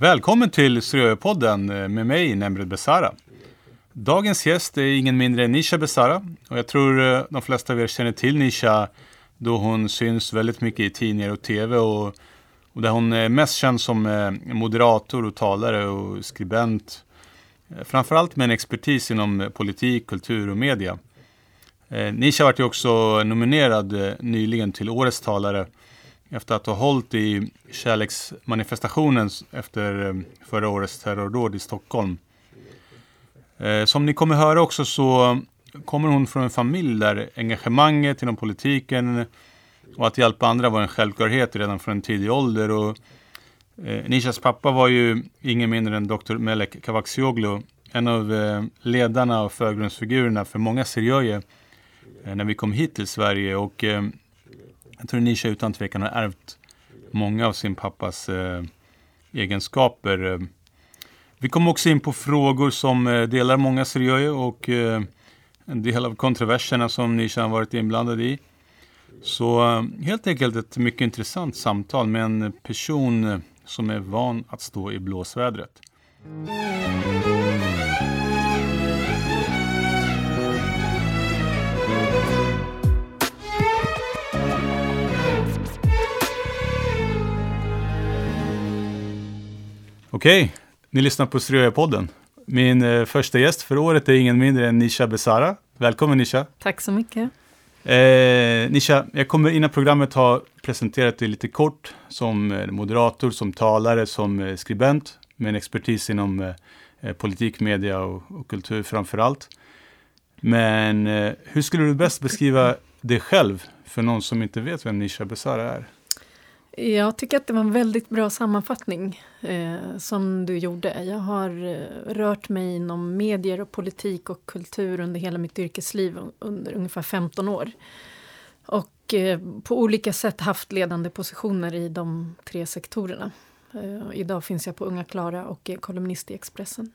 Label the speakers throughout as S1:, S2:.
S1: Välkommen till Ströpodden eh, med mig, Nemred Besara. Dagens gäst är ingen mindre än Nisha Besara och jag tror eh, de flesta av er känner till Nisha då hon syns väldigt mycket i tidningar och tv och, och där hon är mest känd som eh, moderator och talare och skribent. Framförallt med en expertis inom politik, kultur och media. Nisha vart ju också nominerad nyligen till Årets talare efter att ha hållit i kärleksmanifestationen efter eh, förra årets terrordåd i Stockholm. Eh, som ni kommer höra också så kommer hon från en familj där engagemanget inom politiken och att hjälpa andra var en självklarhet redan från en tidig ålder. Och, eh, Nishas pappa var ju ingen mindre än Dr. Melek Kavaksioglu, en av ledarna och förgrundsfigurerna för många Siriöje när vi kom hit till Sverige. Och jag tror Nisha utan tvekan har ärvt många av sin pappas eh, egenskaper. Eh, vi kom också in på frågor som eh, delar många seriöja och eh, en del av kontroverserna som Nisha har varit inblandad i. Så eh, helt enkelt ett mycket intressant samtal med en person eh, som är van att stå i blåsvädret. Okej, ni lyssnar på Ströja-podden. Min eh, första gäst för året är ingen mindre än Nisha Besara. Välkommen Nisha.
S2: Tack så mycket.
S1: Eh, Nisha, jag kommer innan programmet ha presenterat dig lite kort som eh, moderator, som talare, som eh, skribent med en expertis inom eh, politik, media och, och kultur framför allt. Men eh, hur skulle du bäst beskriva dig själv för någon som inte vet vem Nisha Besara är?
S2: Jag tycker att det var en väldigt bra sammanfattning eh, som du gjorde. Jag har eh, rört mig inom medier och politik och kultur under hela mitt yrkesliv under ungefär 15 år. Och eh, på olika sätt haft ledande positioner i de tre sektorerna. Eh, idag finns jag på Unga Klara och är kolumnist i Expressen.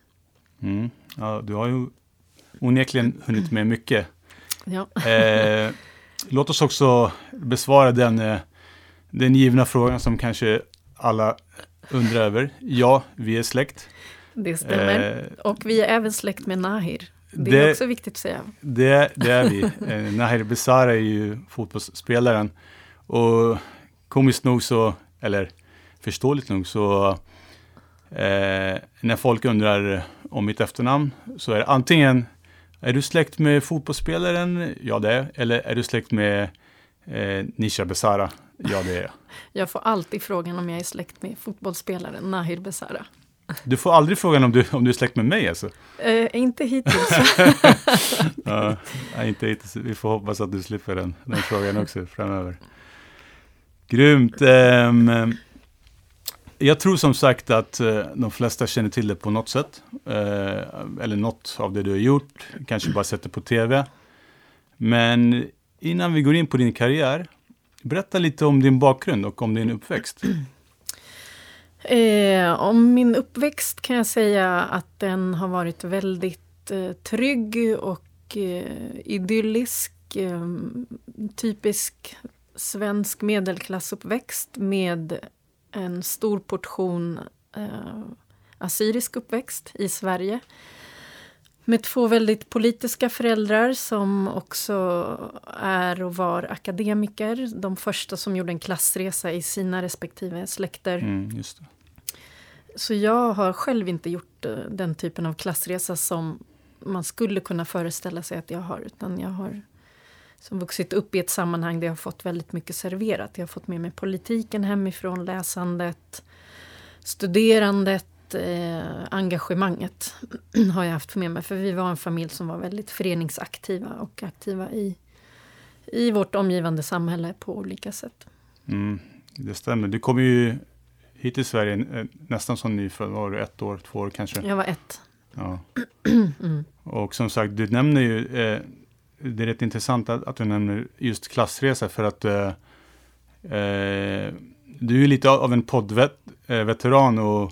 S1: Mm. Ja, du har ju onekligen hunnit med mycket.
S2: Ja.
S1: Eh, låt oss också besvara den eh, den givna frågan som kanske alla undrar över. Ja, vi är släkt.
S2: Det stämmer. Eh, och vi är även släkt med Nahir. Det, det är också viktigt att säga.
S1: Det, det är vi. Eh, Nahir Besara är ju fotbollsspelaren. Och komiskt nog så, eller förståeligt nog så, eh, när folk undrar om mitt efternamn så är det antingen är du släkt med fotbollsspelaren? Ja, det är Eller är du släkt med eh, Nisha Besara? Ja, det är jag.
S2: Jag får alltid frågan om jag är släkt med fotbollsspelaren Nahir Besara.
S1: Du får aldrig frågan om du, om du är släkt med mig alltså?
S2: Eh, inte hittills.
S1: ja, inte hittills. Vi får hoppas att du slipper den, den frågan också framöver. Grymt. Um, jag tror som sagt att uh, de flesta känner till det på något sätt. Uh, eller något av det du har gjort. Kanske bara sett det på tv. Men innan vi går in på din karriär Berätta lite om din bakgrund och om din uppväxt.
S2: Eh, om min uppväxt kan jag säga att den har varit väldigt eh, trygg och eh, idyllisk. Eh, typisk svensk medelklassuppväxt med en stor portion eh, assyrisk uppväxt i Sverige. Med två väldigt politiska föräldrar som också är och var akademiker. De första som gjorde en klassresa i sina respektive släkter.
S1: Mm,
S2: Så jag har själv inte gjort eh, den typen av klassresa som man skulle kunna föreställa sig att jag har. Utan jag har som vuxit upp i ett sammanhang där jag har fått väldigt mycket serverat. Jag har fått med mig politiken hemifrån, läsandet, studerandet eh, engagemanget har jag haft med mig. För vi var en familj som var väldigt föreningsaktiva och aktiva i, i vårt omgivande samhälle på olika sätt.
S1: Mm, det stämmer. Du kom ju hit till Sverige eh, nästan som nyfödd. Var du ett år, två år kanske?
S2: Jag var ett.
S1: Ja. Mm. Och som sagt, du nämner ju, eh, det är rätt intressant att, att, du nämner just klassresa för att eh, eh, du är lite av en poddveteran och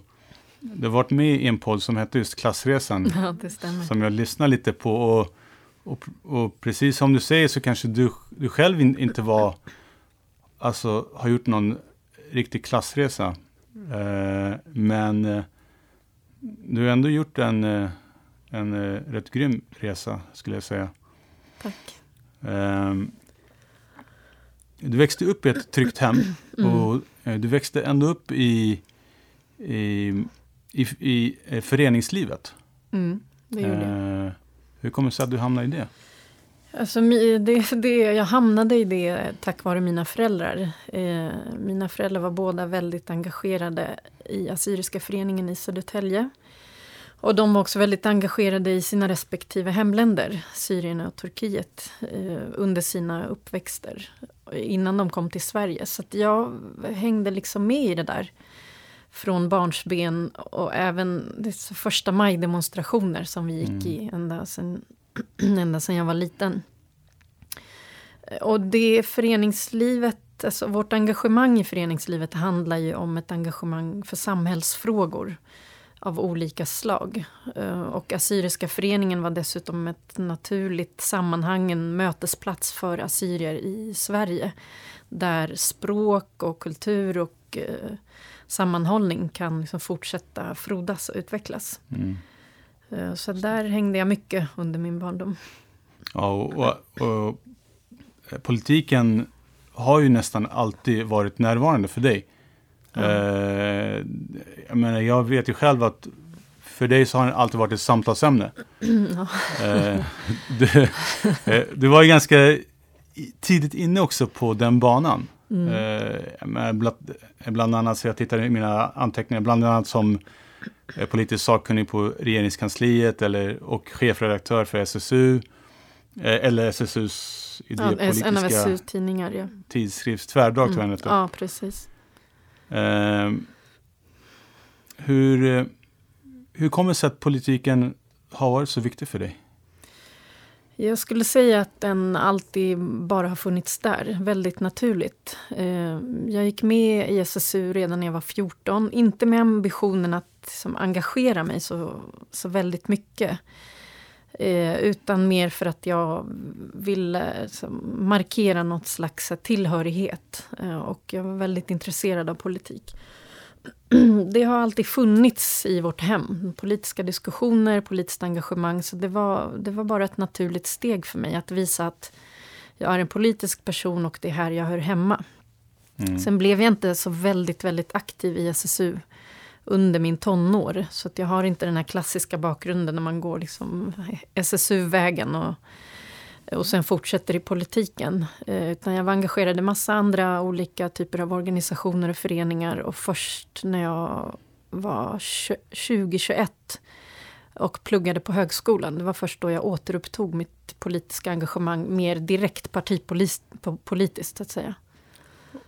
S1: du har varit med i en podd som hette just Klassresan.
S2: Ja, det stämmer.
S1: Som jag lyssnar lite på. Och, och, och precis som du säger så kanske du, du själv in, inte var, alltså har gjort någon riktig klassresa. Eh, men eh, du har ändå gjort en, eh, en eh, rätt grym resa skulle jag säga.
S2: Tack.
S1: Ehm, du växte upp i ett tryggt hem
S2: Mm.
S1: och eh, du växte ändå upp i, i, i, i eh, föreningslivet.
S2: Mm, det gjorde jag.
S1: Eh, hur kommer det sig att du hamnade i det?
S2: Alltså, det, det, jag hamnade i det tack vare mina föräldrar. Eh, mina föräldrar var båda väldigt engagerade i Assyriska föreningen i Södertälje. Och de var också väldigt engagerade i sina respektive hemländer, Syrien och Turkiet, eh, under sina uppväxter. Innan de kom till Sverige. Så jag hängde liksom med i det där. Från barnsben och även det första maj-demonstrationer som vi gick
S1: Mm.
S2: i ända sedan, ända sedan jag var liten. Och det föreningslivet, alltså vårt engagemang i föreningslivet handlar ju om ett engagemang för samhällsfrågor av olika slag. Eh, Och Assyriska föreningen var dessutom ett naturligt sammanhang, en mötesplats för assyrier i Sverige. Där språk och kultur och eh, sammanhållning kan liksom fortsätta frodas och utvecklas.
S1: Mm.
S2: Eh, Så där hängde jag mycket under min barndom.
S1: Ja, och, och, och politiken har ju nästan alltid varit närvarande för dig. Eh, jag, menar, jag vet ju själv att för dig så har det alltid varit ett samtalsämne. Eh, du, eh, du var ju ganska tidigt inne också på den banan.
S2: Mm.
S1: Eh, bland, bland annat, så jag tittar i mina anteckningar, bland annat som eh, politisk sakkunnig på regeringskansliet eller, och chefredaktör för SSU. Eh, eller SSUs
S2: Ja, en av
S1: idépolitiska
S2: SUs tidningar, ja.
S1: tidskrift, Tvärdrag tror jag
S2: Mm. Ja, precis.
S1: Eh, hur, hur kommer det sig att politiken har varit så viktig för dig?
S2: Jag skulle säga att den alltid bara har funnits där, väldigt naturligt. Eh, jag gick med i SSU redan när jag var 14, inte med ambitionen att liksom, engagera mig så, så väldigt mycket. Eh, utan mer för att jag ville liksom, markera något slags tillhörighet. Eh, och jag var väldigt intresserad av politik. Det har alltid funnits i vårt hem. Politiska diskussioner, politiskt engagemang. Så det var, det var bara ett naturligt steg för mig att visa att jag är en politisk person och det är här jag hör hemma.
S1: Mm.
S2: Sen blev jag inte så väldigt, väldigt aktiv i SSU under min tonår. Så att jag har inte den här klassiska bakgrunden när man går liksom SSU-vägen och, och sen fortsätter i politiken. Eh, utan jag var engagerad i massa andra olika typer av organisationer och föreningar. Och först när jag var 20-21 och pluggade på högskolan, det var först då jag återupptog mitt politiska engagemang mer direkt partipolitiskt, så att säga.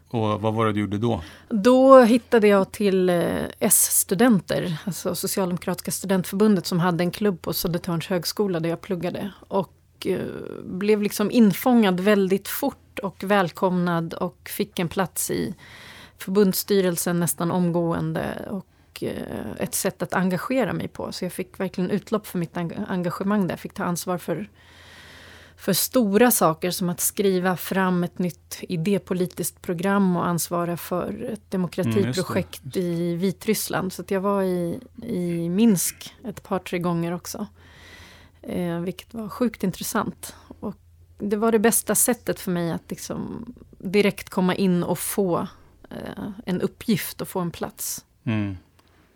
S1: Och vad var det du gjorde då?
S2: Då hittade jag till eh, S-studenter, alltså Socialdemokratiska studentförbundet som hade en klubb på Södertörns högskola där jag pluggade. Och eh, blev liksom infångad väldigt fort och välkomnad och fick en plats i förbundsstyrelsen nästan omgående. Och eh, ett sätt att engagera mig på. Så jag fick verkligen utlopp för mitt eng- engagemang där. Jag fick ta ansvar för för stora saker som att skriva fram ett nytt idépolitiskt program och ansvara för ett demokratiprojekt i Vitryssland. Så jag var i, i Minsk ett par, tre gånger också. Eh, vilket var sjukt intressant. Och det var det bästa sättet för mig att liksom direkt komma in och få eh, en uppgift och få en plats.
S1: Mm.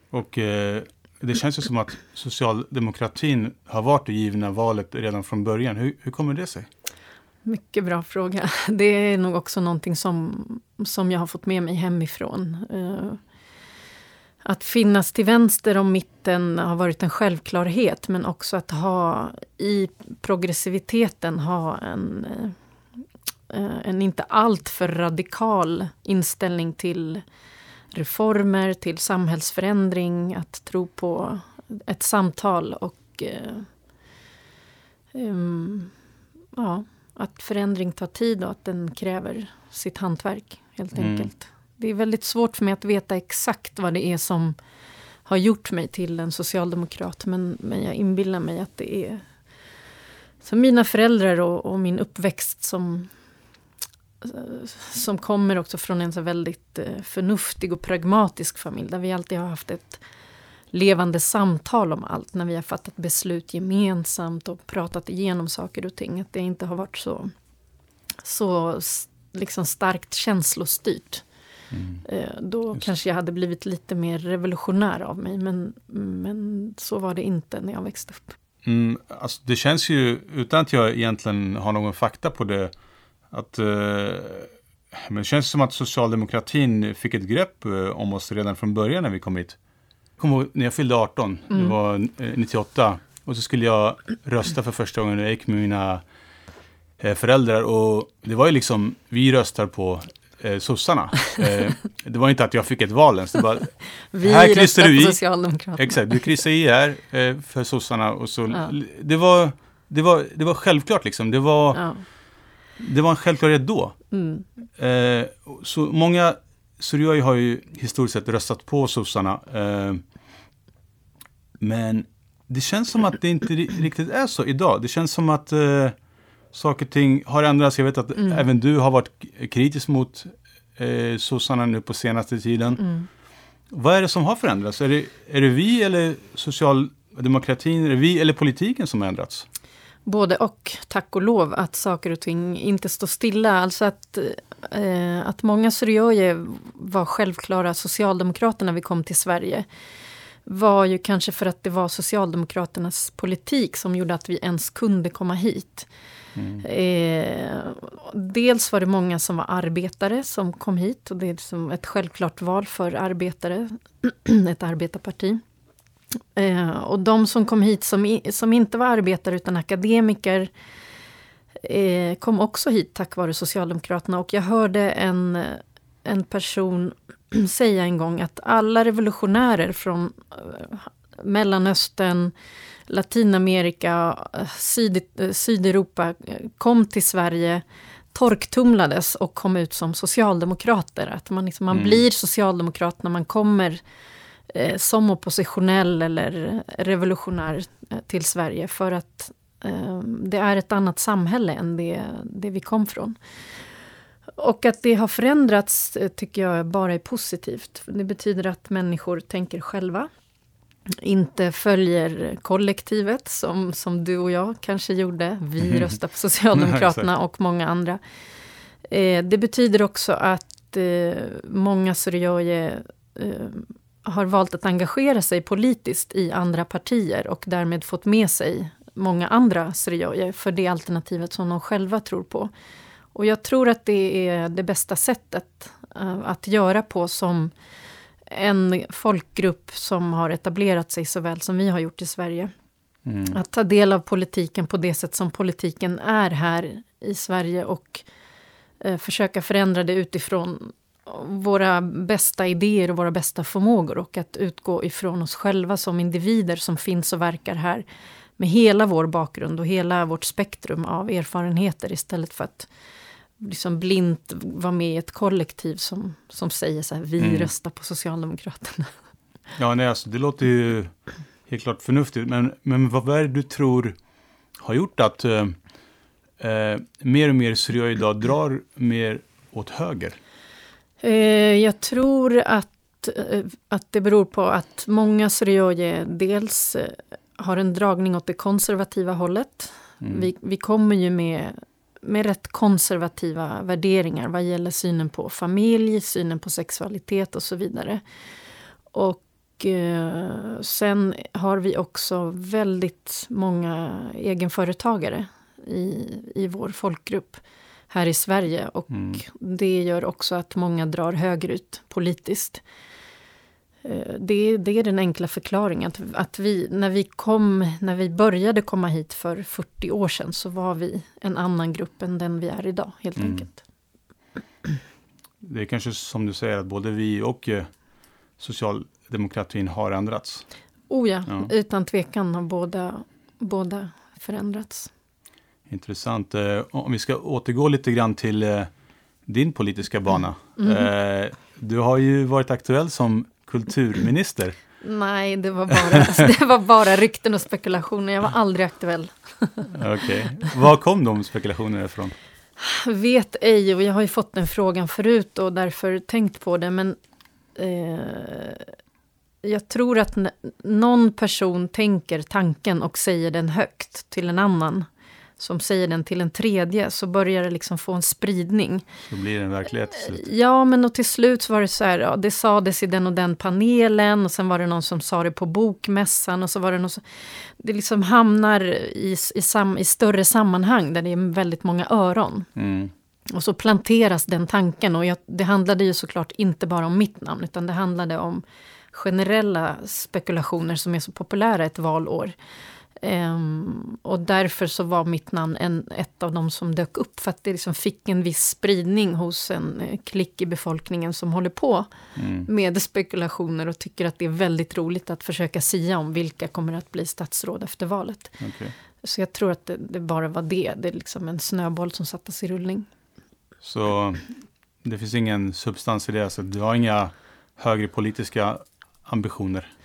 S1: Och eh, det känns ju som att socialdemokratin har varit det givna valet redan från början. Hur, hur kommer det sig?
S2: Mycket bra fråga. Det är nog också någonting som, som jag har fått med mig hemifrån. Eh, Att finnas till vänster om mitten har varit en självklarhet men också att ha i progressiviteten ha en, eh, en inte alltför radikal inställning till reformer, till samhällsförändring, att tro på ett samtal och em, ja, att förändring tar tid och att den kräver sitt hantverk helt
S1: Mm.
S2: enkelt. Det är väldigt svårt för mig att veta exakt vad det är som har gjort mig till en socialdemokrat. Men, men jag inbillar mig att det är så mina föräldrar och, och min uppväxt som, som kommer också från en så väldigt eh, förnuftig och pragmatisk familj där vi alltid har haft ett levande samtal om allt när vi har fattat beslut gemensamt och pratat igenom saker och ting. Att det inte har varit så, så liksom starkt känslostyrt. Mm. Eh, då Just. kanske jag hade blivit lite mer revolutionär av mig men, men så var det inte när jag växte upp.
S1: Mm, alltså det känns ju, utan att jag egentligen har någon fakta på det, att eh, men det känns som att socialdemokratin fick ett grepp eh, om oss redan från början när vi kom hit. Jag kommer ihåg när jag fyllde 18, mm. det var eh, 98, och så skulle jag rösta för första gången. Jag gick med mina eh, föräldrar och det var ju liksom, vi röstar på eh, sossarna. Eh, det var inte att jag fick ett val ens. Det bara,
S2: Vi här röstar du i.
S1: Exakt, du kryssar i här eh, för sossarna. Och så, ja. det, var, det, var, det var självklart liksom. Det var, ja. det var en självklarhet då. Mm. Eh, så många Suryoi har ju historiskt sett röstat på sossarna. Eh, men det känns som att det inte riktigt är så idag. Det känns som att eh, saker och ting har ändrats. Jag vet att mm. även du har varit kritisk mot eh, sossarna nu på senaste tiden. Mm. Vad är det som har förändrats? Är det, är det vi eller socialdemokratin? Är det vi eller politiken som har ändrats?
S2: Både och, tack och lov, att saker och ting inte står stilla. Alltså att, eh, att många syrianer var självklara socialdemokrater när vi kom till Sverige var ju kanske för att det var Socialdemokraternas politik som gjorde att vi ens kunde komma hit. Mm. Eh, dels var det många som var arbetare som kom hit och det är som ett självklart val för arbetare, ett arbetarparti. Eh, och de som kom hit som, som inte var arbetare utan akademiker eh, kom också hit tack vare Socialdemokraterna. Och jag hörde en, en person säga en gång att alla revolutionärer från eh, Mellanöstern, Latinamerika, Syd, Sydeuropa kom till Sverige, torktumlades och kom ut som socialdemokrater. Att man, liksom, man mm. blir socialdemokrat när man kommer eh, som oppositionell eller revolutionär eh, till Sverige för att eh, det är ett annat samhälle än det, det vi kom från. Och att det har förändrats eh, tycker jag bara är positivt. Det betyder att människor tänker själva inte följer kollektivet som, som du och jag kanske gjorde. Vi mm. röstar på Socialdemokraterna och många andra. Eh, det betyder också att eh, många syrianer eh, har valt att engagera sig politiskt i andra partier och därmed fått med sig många andra syrianer för det alternativet som de själva tror på. Och jag tror att det är det bästa sättet uh, att göra på som en folkgrupp som har etablerat sig så väl som vi har gjort i Sverige. Mm. Att ta del av politiken på det sätt som politiken är här i Sverige och eh, försöka förändra det utifrån våra bästa idéer och våra bästa förmågor och att utgå ifrån oss själva som individer som finns och verkar här med hela vår bakgrund och hela vårt spektrum av erfarenheter istället för att liksom blint vara med i ett kollektiv som, som säger så här, vi mm. röstar på Socialdemokraterna.
S1: Ja, nej, alltså, det låter ju helt klart förnuftigt. Men, men vad är det du tror har gjort att eh, eh, mer och mer syrier idag drar mer åt höger?
S2: Eh, jag tror att, eh, att det beror på att många syrier dels eh, har en dragning åt det konservativa hållet. Mm. Vi, vi kommer ju med med rätt konservativa värderingar vad gäller synen på familj, synen på sexualitet och så vidare. Och eh, sen har vi också väldigt många egenföretagare i, i vår folkgrupp här i Sverige. Och mm. det gör också att många drar högerut politiskt. Eh, det, det, är den enkla förklaringen. Att, att vi, när, vi kom, när vi började komma hit för 40 år sedan så var vi en annan grupp än den vi är idag, helt mm. enkelt.
S1: Det är kanske som du säger att både vi och eh, socialdemokratin har ändrats.
S2: Oh ja, ja. utan tvekan har båda, båda förändrats.
S1: Intressant. Eh, om vi ska återgå lite grann till din politiska bana. Mm. Du har ju varit aktuell som kulturminister?
S2: Nej, det var, bara, det var bara rykten och spekulationer. Jag var aldrig aktuell.
S1: Okej. Okay. Var kom de spekulationerna ifrån?
S2: Vet ej, och jag har ju fått den frågan förut och därför tänkt på det, men eh, jag tror att någon person tänker tanken och säger den högt till en annan som säger den till en tredje, så börjar det liksom få en spridning.
S1: Så blir det en verklighet till
S2: slut? Ja, men och till slut var det så här, ja, det sades i den och den panelen och sen var det någon som sa det på bokmässan och så var det någon som, Det liksom hamnar i, i, sam, i större sammanhang där det är väldigt många öron. Mm. Och så planteras den tanken och jag, det handlade ju såklart inte bara om mitt namn utan det handlade om generella spekulationer som är så populära ett valår. Um, och därför så var mitt namn en, ett av de som dök upp för att det liksom fick en viss spridning hos en eh, klick i befolkningen som håller på mm. med spekulationer och tycker att det är väldigt roligt att försöka sia om vilka kommer att bli statsråd efter valet. Okay. Så jag tror att det, det, bara var det, det är liksom en snöboll som sattes i rullning.
S1: Så det finns ingen substans i det, så du har inga högre politiska ambitioner?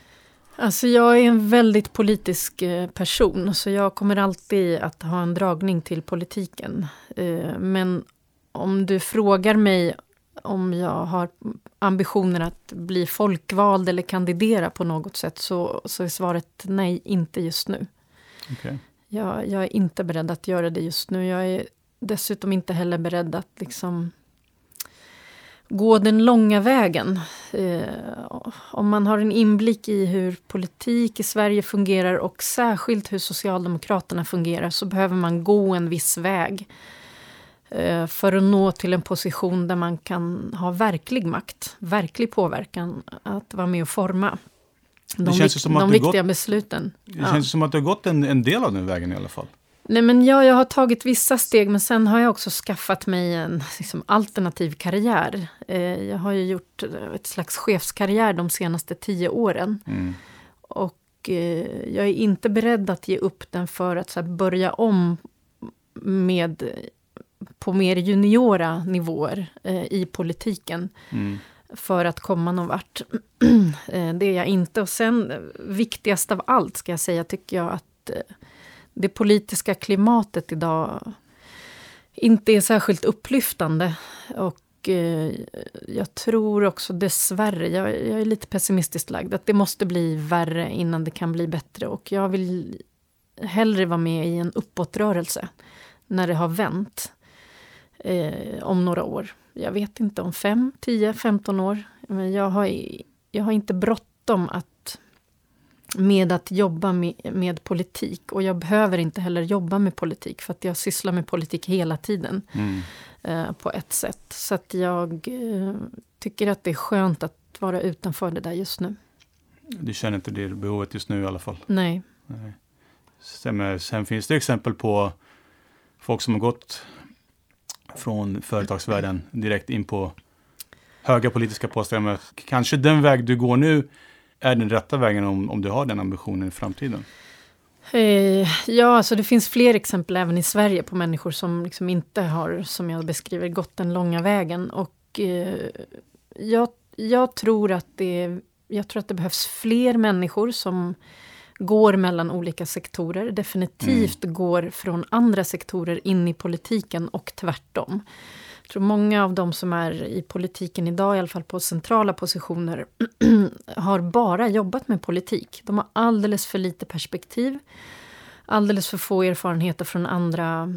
S2: Alltså jag är en väldigt politisk eh, person, så jag kommer alltid att ha en dragning till politiken. Eh, men om du frågar mig om jag har ambitioner att bli folkvald eller kandidera på något sätt, så, så är svaret nej, inte just nu. Okay. Jag, jag, är inte beredd att göra det just nu. Jag är dessutom inte heller beredd att liksom gå den långa vägen. Eh, om man har en inblick i hur politik i Sverige fungerar och särskilt hur Socialdemokraterna fungerar så behöver man gå en viss väg eh, för att nå till en position där man kan ha verklig makt, verklig påverkan, att vara med och forma de, vik de viktiga
S1: gått,
S2: besluten.
S1: Det ja. känns som att du har gått en, en del av den vägen i alla fall.
S2: Nej, men ja, jag har tagit vissa steg, men sen har jag också skaffat mig en liksom, alternativ karriär. Eh, jag har ju gjort eh, ett slags chefskarriär de senaste tio åren. Mm. Och eh, jag är inte beredd att ge upp den för att här, börja om med på mer juniora nivåer eh, i politiken. Mm. För att komma någon vart. Eh, det är jag inte. Och sen, viktigast av allt, ska jag säga, tycker jag att eh, det politiska klimatet idag inte är särskilt upplyftande. Och eh, jag tror också dessvärre, jag, jag är lite pessimistiskt lagd, att det måste bli värre innan det kan bli bättre. Och jag vill hellre vara med i en uppåtrörelse när det har vänt eh, om några år. Jag vet inte, om fem, tio, femton år. Men jag har, jag har inte bråttom att med att jobba med, med, politik. Och jag behöver inte heller jobba med politik för att jag sysslar med politik hela tiden. Mm. Eh, på ett sätt. Så att jag eh, tycker att det är skönt att vara utanför det där just nu.
S1: Du känner inte det behovet just nu i alla fall?
S2: Nej. Nej.
S1: Sen, sen finns det exempel på folk som har gått från företagsvärlden direkt in på höga politiska poster. Kanske den väg du går nu är den rätta vägen om, om du har den ambitionen i framtiden?
S2: Eh, ja, alltså det finns fler exempel även i Sverige på människor som liksom inte har, som jag beskriver, gått den långa vägen. Och eh, jag, jag, tror att det, jag tror att det behövs fler människor som går mellan olika sektorer. Definitivt mm. går från andra sektorer in i politiken och tvärtom tror många av de som är i politiken idag, i alla fall på centrala positioner, har bara jobbat med politik. De har alldeles för lite perspektiv, alldeles för få erfarenheter från andra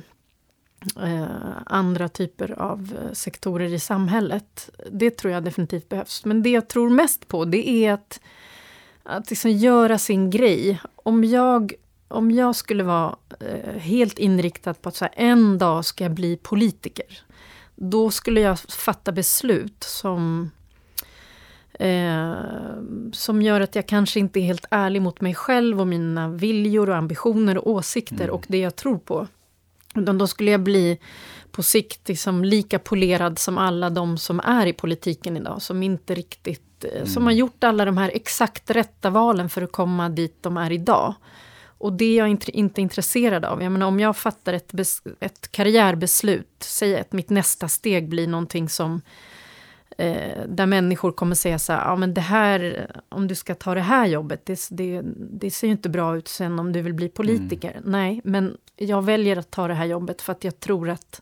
S2: eh, andra typer av eh, sektorer i samhället. Det tror jag definitivt behövs. Men det jag tror mest på, det är att, att liksom göra sin grej. Om jag om jag skulle vara eh, helt inriktad på att så här, en dag ska jag bli politiker då skulle jag fatta beslut som eh, som gör att jag kanske inte är helt ärlig mot mig själv och mina viljor och ambitioner och åsikter mm. och det jag tror på. Utan då skulle jag bli på sikt liksom lika polerad som alla de som är i politiken idag, som inte riktigt eh, mm. som har gjort alla de här exakt rätta valen för att komma dit de är idag. Och det är jag inte intresserad av. Jag menar, om jag fattar ett, ett karriärbeslut, säg att mitt nästa steg blir någonting som eh, där människor kommer säga så här, ja men det här, om du ska ta det här jobbet, det, det, det ser ju inte bra ut sen om du vill bli politiker. Mm. Nej, men jag väljer att ta det här jobbet för att jag tror att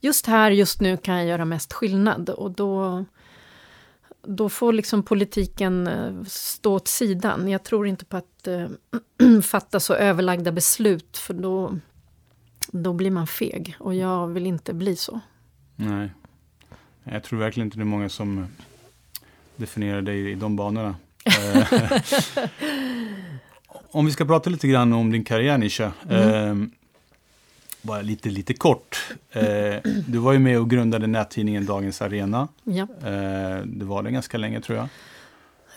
S2: just här, just nu kan jag göra mest skillnad. Och då, då får liksom politiken eh, stå åt sidan. Jag tror inte på att äh, fatta så överlagda beslut, för då, då blir man feg. Och jag vill inte bli så.
S1: Nej. Jag tror verkligen inte det är många som definierar dig i de banorna. Eh, om vi ska prata lite grann om din karriär Nisha. Mm. Bara lite, lite kort. Eh, du var ju med och grundade nättidningen Dagens Arena.
S2: Ja.
S1: Eh, du var där ganska länge tror jag.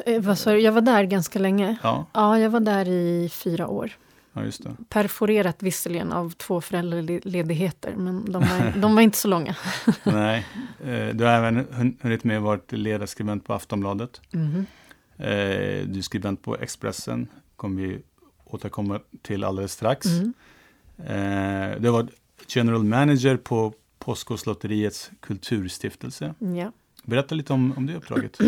S2: Eh, vad sa du? Jag var där ganska länge.
S1: Ja.
S2: ja, jag var där i fyra år.
S1: Ja, just det.
S2: Perforerat visserligen av två föräldraledigheter, men de var, de var inte så långa.
S1: Nej, eh, du har även hunnit med att vara ledarskribent på Aftonbladet.
S2: Mm.
S1: Du är skribent på Expressen, kommer vi återkomma till alldeles strax.
S2: Mm.
S1: Du har varit general manager på Postkodlotteriets kulturstiftelse.
S2: Ja.
S1: Berätta lite om, om det uppdraget.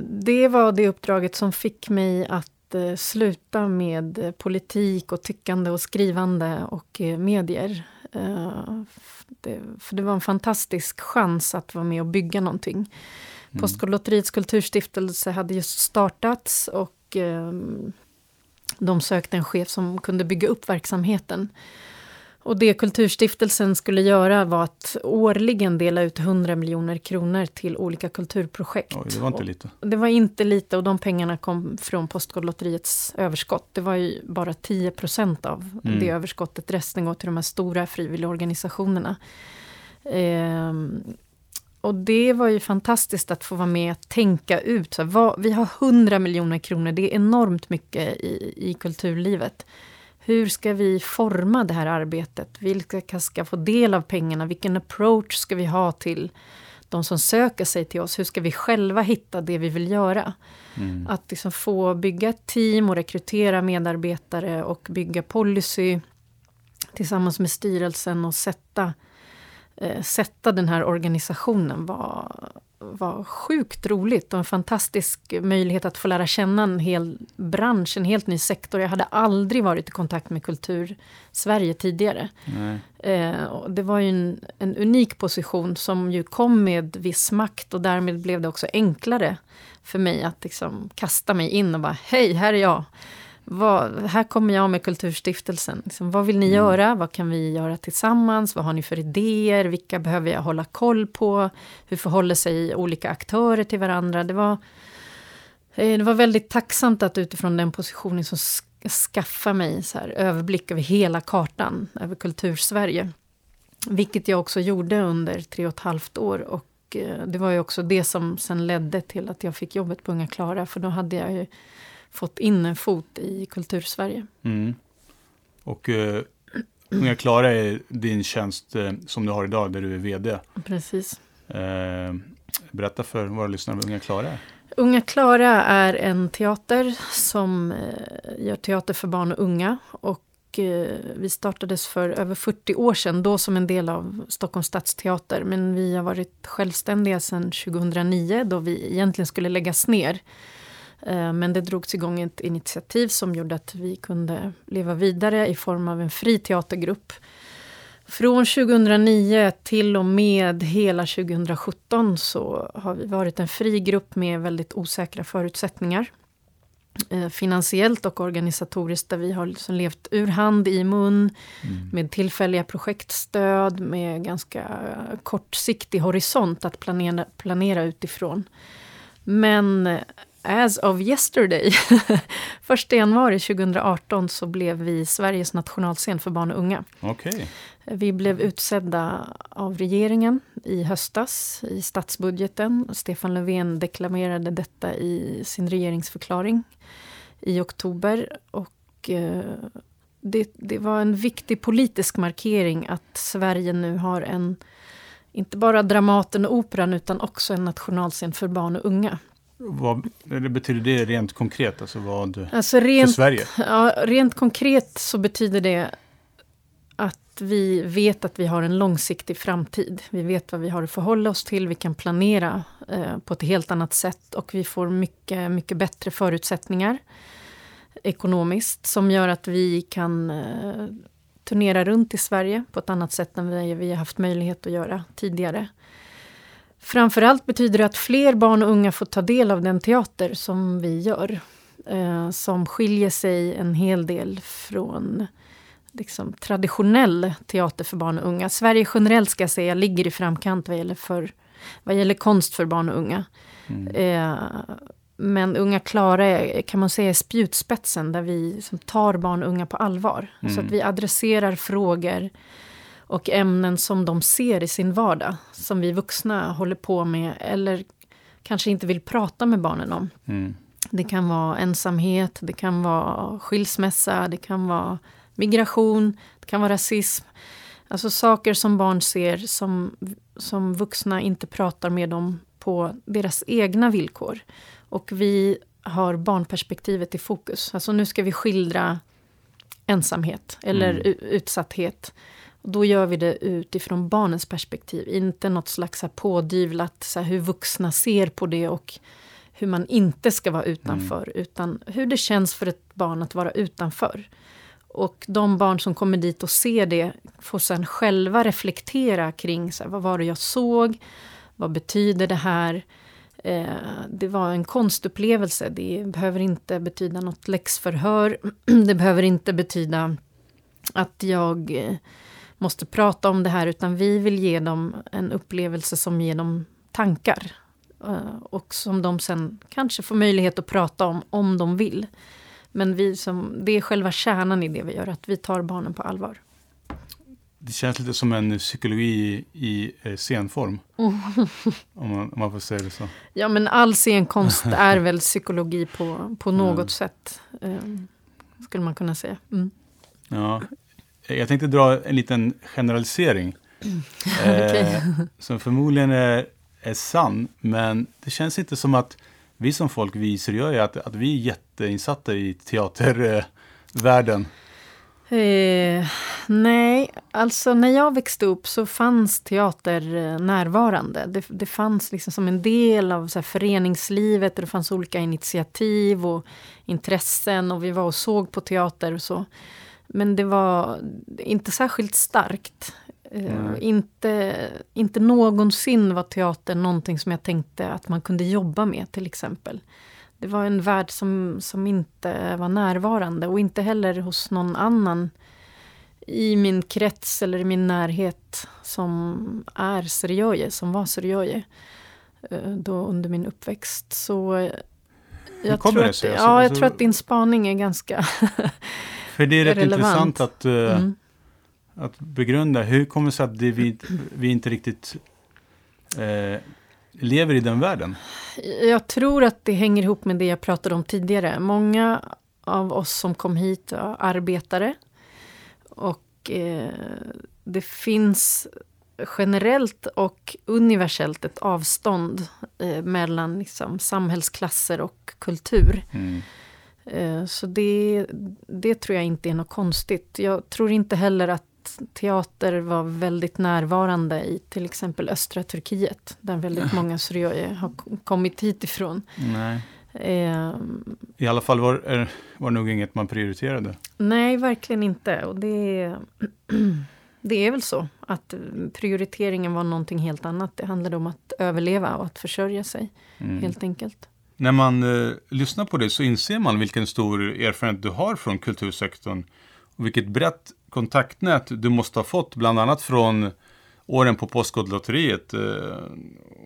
S2: det var det uppdraget som fick mig att Eh, sluta med politik och tyckande och skrivande och eh, medier. Eh, det, för det var en fantastisk chans att vara med och bygga någonting. Mm. Postkodlotteriets kulturstiftelse hade just startats och de sökte en chef som kunde bygga upp verksamheten. Och det Kulturstiftelsen skulle göra var att årligen dela ut 100 miljoner kronor till olika kulturprojekt.
S1: Oj, det var inte lite.
S2: Och det var inte lite och de pengarna kom från Postkodlotteriets överskott. Det var ju bara 10 procent av mm. det överskottet. Resten går till de här stora frivilligorganisationerna. Ehm, och det var ju fantastiskt att få vara med och tänka ut. Så vad, vi har 100 miljoner kronor, det är enormt mycket i, i kulturlivet. Hur ska vi forma det här arbetet? Vilka ska få del av pengarna? Vilken approach ska vi ha till de som söker sig till oss? Hur ska vi själva hitta det vi vill göra? Mm. Att liksom få bygga ett team och rekrytera medarbetare och bygga policy tillsammans med styrelsen och sätta, eh, sätta den här organisationen var, var sjukt roligt och en fantastisk möjlighet att få lära känna en hel bransch, en helt ny sektor. Jag hade aldrig varit i kontakt med kultur Sverige tidigare. Eh, det var ju en, en, unik position som ju kom med viss makt och därmed blev det också enklare för mig att liksom kasta mig in och bara hej, här är jag. Vad, här kommer jag med Kulturstiftelsen. Liksom, vad vill ni mm. göra? Vad kan vi göra tillsammans? Vad har ni för idéer? Vilka behöver jag hålla koll på? Hur förhåller sig olika aktörer till varandra? Det var, eh, det var väldigt tacksamt att utifrån den positionen så skaffa mig så här, överblick över hela kartan, över Kultursverige. Vilket jag också gjorde under tre och ett halvt år. Och eh, det var ju också det som sen ledde till att jag fick jobbet på Unga Klara. För då hade jag ju fått in en fot i Kultursverige.
S1: Mm. Och uh, Unga Klara är din tjänst uh, som du har idag, där du är VD.
S2: Precis.
S1: Uh, berätta för våra lyssnare vad Unga Klara är.
S2: Unga Klara är en teater som gör teater för barn och unga. Och vi startades för över 40 år sedan, då som en del av Stockholms stadsteater. Men vi har varit självständiga sedan 2009, då vi egentligen skulle läggas ner. Eh, men det drogs igång ett initiativ som gjorde att vi kunde leva vidare i form av en fri teatergrupp. Från 2009 till och med hela 2017 så har vi varit en fri grupp med väldigt osäkra förutsättningar. Eh, finansiellt och organisatoriskt där vi har liksom levt ur hand i mun mm. med tillfälliga projektstöd med ganska kortsiktig horisont att planera, planera utifrån. Men as of yesterday, 1 januari 2018 så blev vi Sveriges nationalscen för barn och unga.
S1: Okay.
S2: Vi blev utsedda av regeringen i höstas i statsbudgeten. Stefan Löfven deklamerade detta i sin regeringsförklaring i oktober. Och eh, det, det var en viktig politisk markering att Sverige nu har en inte bara Dramaten och Operan utan också en nationalscen för barn och unga.
S1: Vad betyder det rent konkret? Alltså vad
S2: alltså rent,
S1: för Sverige?
S2: Ja, rent konkret så betyder det att vi vet att vi har en långsiktig framtid. Vi vet vad vi har att förhålla oss till. Vi kan planera eh, på ett helt annat sätt och vi får mycket, mycket bättre förutsättningar ekonomiskt som gör att vi kan eh, turnera runt i Sverige på ett annat sätt än vi, vi har haft möjlighet att göra tidigare. Framförallt betyder det att fler barn och unga får ta del av den teater som vi gör. Eh, som skiljer sig en hel del från liksom, traditionell teater för barn och unga. Sverige generellt ska jag säga ligger i framkant vad gäller, för, vad gäller konst för barn och unga. Mm. Eh, men Unga Klara är, kan man säga är spjutspetsen där vi som tar barn och unga på allvar. Mm. Så att vi adresserar frågor och ämnen som de ser i sin vardag. Som vi vuxna håller på med eller kanske inte vill prata med barnen om. Mm. Det kan vara ensamhet, det kan vara skilsmässa, det kan vara migration, det kan vara rasism. Alltså saker som barn ser som, som vuxna inte pratar med dem på deras egna villkor. Och vi har barnperspektivet i fokus. Alltså nu ska vi skildra ensamhet eller mm. utsatthet. Då gör vi det utifrån barnens perspektiv, inte något slags pådyvlat så här, hur vuxna ser på det och hur man inte ska vara utanför, mm. utan hur det känns för ett barn att vara utanför. Och de barn som kommer dit och ser det får sen själva reflektera kring så här, vad var det jag såg, vad betyder det här? Eh, det var en konstupplevelse. Det behöver inte betyda något läxförhör. det behöver inte betyda att jag eh, måste prata om det här, utan vi vill ge dem en upplevelse som ger dem tankar. Eh, och som de sen kanske får möjlighet att prata om, om de vill. Men vi som, det är själva kärnan i det vi gör, att vi tar barnen på allvar.
S1: Det känns lite som en psykologi i eh, scenform. Mm. Om, man, om, man, får säga det så.
S2: Ja, men all scenkonst är väl psykologi på, på något mm. sätt. Eh, skulle man kunna säga. Mm.
S1: Ja, jag tänkte dra en liten generalisering. okay. eh, som förmodligen är, är sann, men det känns inte som att vi som folk, vi seriösa, att, att vi är jätteinsatta i teatervärlden.
S2: Eh, nej, alltså när jag växte upp så fanns teater eh, närvarande. Det, det fanns liksom som en del av så föreningslivet och det fanns olika initiativ och intressen och vi var och såg på teater och så. Men det var inte särskilt starkt. Uh, inte, inte någonsin var teater någonting som jag tänkte att man kunde jobba med till exempel. Det var en värld som, som inte var närvarande och inte heller hos någon annan i min krets eller i min närhet som är serioje, som var serioje uh, då under min uppväxt. Så jag, tror att, ja, jag alltså, tror att din spaning är ganska
S1: För det är rätt relevant. intressant att, uh, mm. att begrunda. Hur kommer det sig att det vi, vi inte riktigt uh, lever i den världen?
S2: Jag tror att det hänger ihop med det jag pratade om tidigare. Många av oss som kom hit är arbetare. Och eh, det finns generellt och universellt ett avstånd eh, mellan liksom, samhällsklasser och kultur. Mm. Eh, så det, det tror jag inte är något konstigt. Jag tror inte heller att teater var väldigt närvarande i till exempel östra Turkiet. Där väldigt många syrier har kommit hit ifrån.
S1: Nej. Eh, I alla fall var, var det nog inget man prioriterade.
S2: Nej, verkligen inte. Och det, det är väl så att prioriteringen var någonting helt annat. Det handlade om att överleva och att försörja sig, mm. helt enkelt.
S1: När man eh, lyssnar på det så inser man vilken stor erfarenhet du har från kultursektorn. Och vilket brett kontaktnät du måste ha fått, bland annat från åren på Postkodlotteriet. Eh,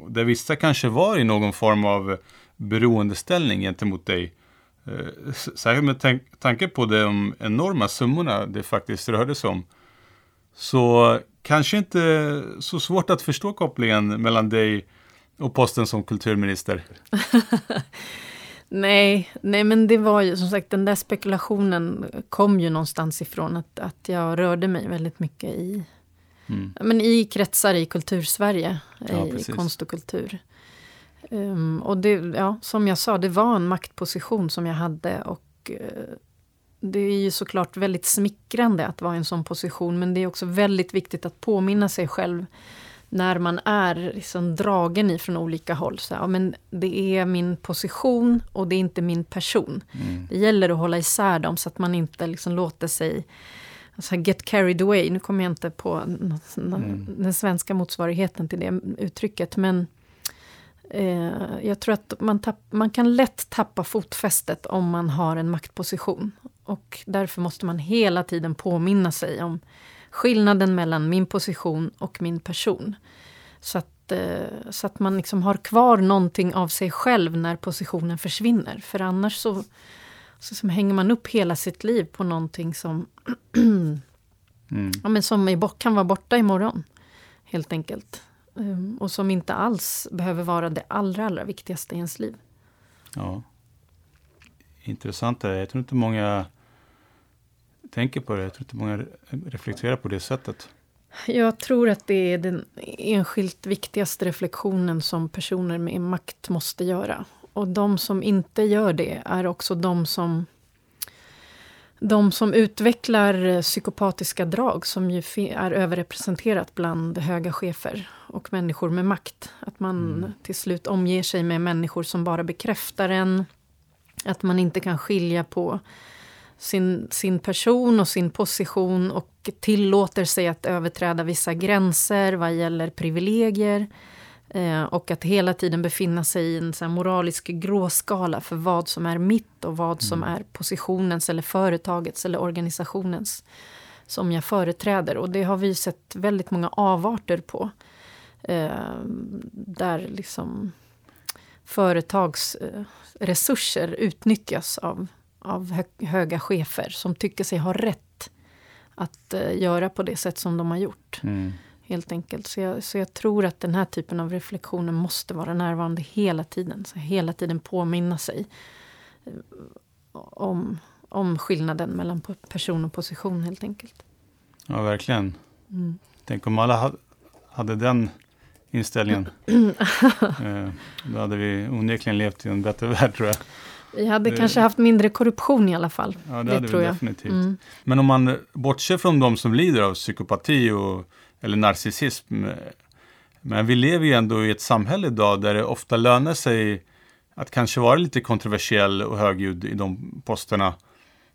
S1: där vissa kanske var i någon form av beroendeställning gentemot dig. Eh, särskilt med tank tanke på de enorma summorna det faktiskt rörde sig om. Så kanske inte så svårt att förstå kopplingen mellan dig och posten som kulturminister?
S2: nej, nej, men det var ju som sagt den där spekulationen kom ju någonstans ifrån att, att jag rörde mig väldigt mycket i, mm. men i kretsar i kultursverige, ja, i precis. konst och kultur. Um, och det, ja, som jag sa, det var en maktposition som jag hade och uh, det är ju såklart väldigt smickrande att vara i en sån position men det är också väldigt viktigt att påminna sig själv när man är liksom dragen i från olika håll. Så, ja, men det är min position och det är inte min person. Mm. Det gäller att hålla isär dem så att man inte liksom låter sig alltså get carried away. Nu kommer jag inte på mm. den svenska motsvarigheten till det uttrycket. Men eh, jag tror att man, tapp, man kan lätt tappa fotfästet om man har en maktposition. Och därför måste man hela tiden påminna sig om skillnaden mellan min position och min person. Så att, eh, så att man liksom har kvar någonting av sig själv när positionen försvinner. För annars så, så som hänger man upp hela sitt liv på någonting som, mm. ja, men som är, kan vara borta imorgon. Helt enkelt. Um, och som inte alls behöver vara det allra, allra viktigaste i ens liv.
S1: Ja. Intressant. Jag tror inte många tänker på det. Jag tror inte många reflekterar på det sättet.
S2: Jag tror att det är den enskilt viktigaste reflektionen som personer med makt måste göra. Och de som inte gör det är också de som de som utvecklar psykopatiska drag som ju är överrepresenterat bland höga chefer och människor med makt. Att man mm. till slut omger sig med människor som bara bekräftar en. Att man inte kan skilja på sin, sin person och sin position och tillåter sig att överträda vissa gränser vad gäller privilegier. Eh, och att hela tiden befinna sig i en så moralisk gråskala för vad som är mitt och vad som mm. är positionens eller företagets eller organisationens som jag företräder. Och det har vi sett väldigt många avarter på. Eh, där liksom företagsresurser utnyttjas av av hö höga chefer som tycker sig ha rätt att uh, göra på det sätt som de har gjort. Mm. Helt enkelt. Så jag, så jag tror att den här typen av reflektioner måste vara närvarande hela tiden. Så hela tiden påminna sig uh, om, om skillnaden mellan person och position helt enkelt.
S1: Ja, verkligen. Mm. Tänk om alla hade den inställningen. Eh, då hade vi onekligen levt i en bättre värld tror jag.
S2: Vi hade det, kanske haft mindre korruption i alla fall.
S1: Ja, det, det hade tror vi jag. definitivt. Mm. Men om man bortser från de som lider av psykopati och, eller narcissism. Men vi lever ju ändå i ett samhälle idag där det ofta lönar sig att kanske vara lite kontroversiell och högljudd i de posterna.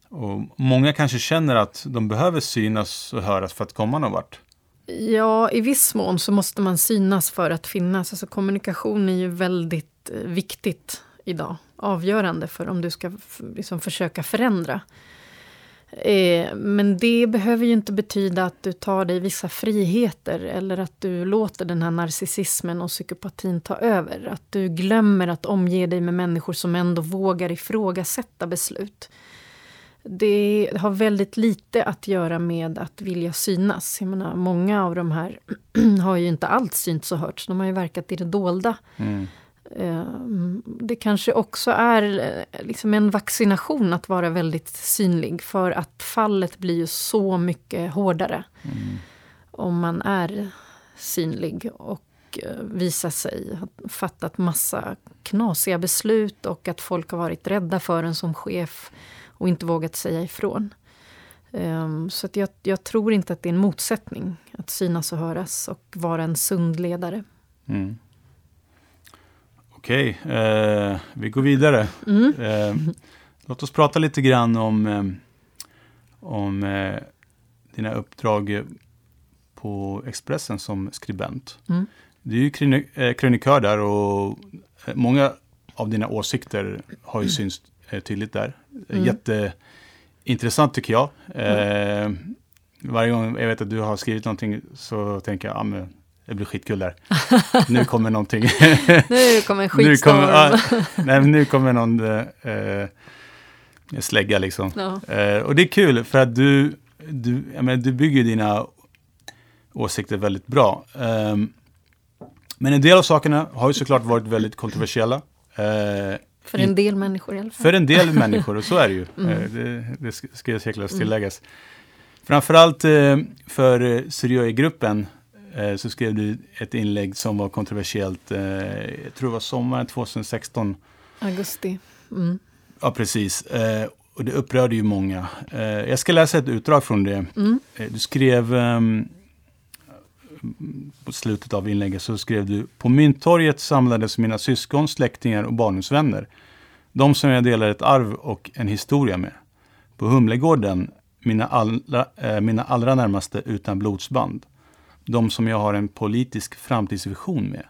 S1: Och många kanske känner att de behöver synas och höras för att komma någon vart.
S2: Ja, i viss mån så måste man synas för att finnas. Alltså kommunikation är ju väldigt eh, viktigt idag avgörande för om du ska liksom försöka förändra. Eh, men det behöver ju inte betyda att du tar dig vissa friheter eller att du låter den här narcissismen och psykopatin ta över. Att du glömmer att omge dig med människor som ändå vågar ifrågasätta beslut. Det har väldigt lite att göra med att vilja synas. Jag menar, många av de här har ju inte alls synts och hörts. De har ju verkat i det dolda. Mm. Ehm, det kanske också är eh, liksom en vaccination att vara väldigt synlig för att fallet blir ju så mycket hårdare mm. om man är synlig och eh, visar sig ha fattat massa knasiga beslut och att folk har varit rädda för en som chef och inte vågat säga ifrån. Um, så jag, jag, tror inte att det är en motsättning att synas och höras och vara en sund ledare. Mm.
S1: Okej, eh, vi går vidare. Mm. Eh, låt oss prata lite grann om, eh, om eh, dina uppdrag på Expressen som skribent. Mm. Du är ju eh, krönikör där och eh, många av dina åsikter har ju synts tydligt där. Mm. Jätteintressant tycker jag. Mm. varje gång jag vet att du har skrivit någonting så tänker jag, ah, det blir skitkul där. nu kommer någonting.
S2: nu kommer en skitstorm. nu kommer,
S1: ah, nej, nu kommer någon eh, slägga liksom. Ja. Eh, och det är kul för att du, du, jag menar, du bygger dina åsikter väldigt bra. Eh, men en del av sakerna har ju såklart varit väldigt kontroversiella.
S2: För en del människor i alla fall.
S1: För en del människor, och så är det ju. Mm. Det, det ska jag säkert tilläggas. Mm. Framförallt för Syrioi-gruppen Eh, så skrev du ett inlägg som var kontroversiellt, eh, jag tror det var sommaren 2016.
S2: Augusti. Mm.
S1: Ja, precis. Eh, och det upprörde ju många. jag ska läsa ett utdrag från det. Mm. du skrev ehm, på slutet av inlägget så skrev du På Mynttorget samlades mina syskon, släktingar och barndomsvänner. De som jag delar ett arv och en historia med. På Humlegården mina allra, mina allra närmaste utan blodsband. De som jag har en politisk framtidsvision med.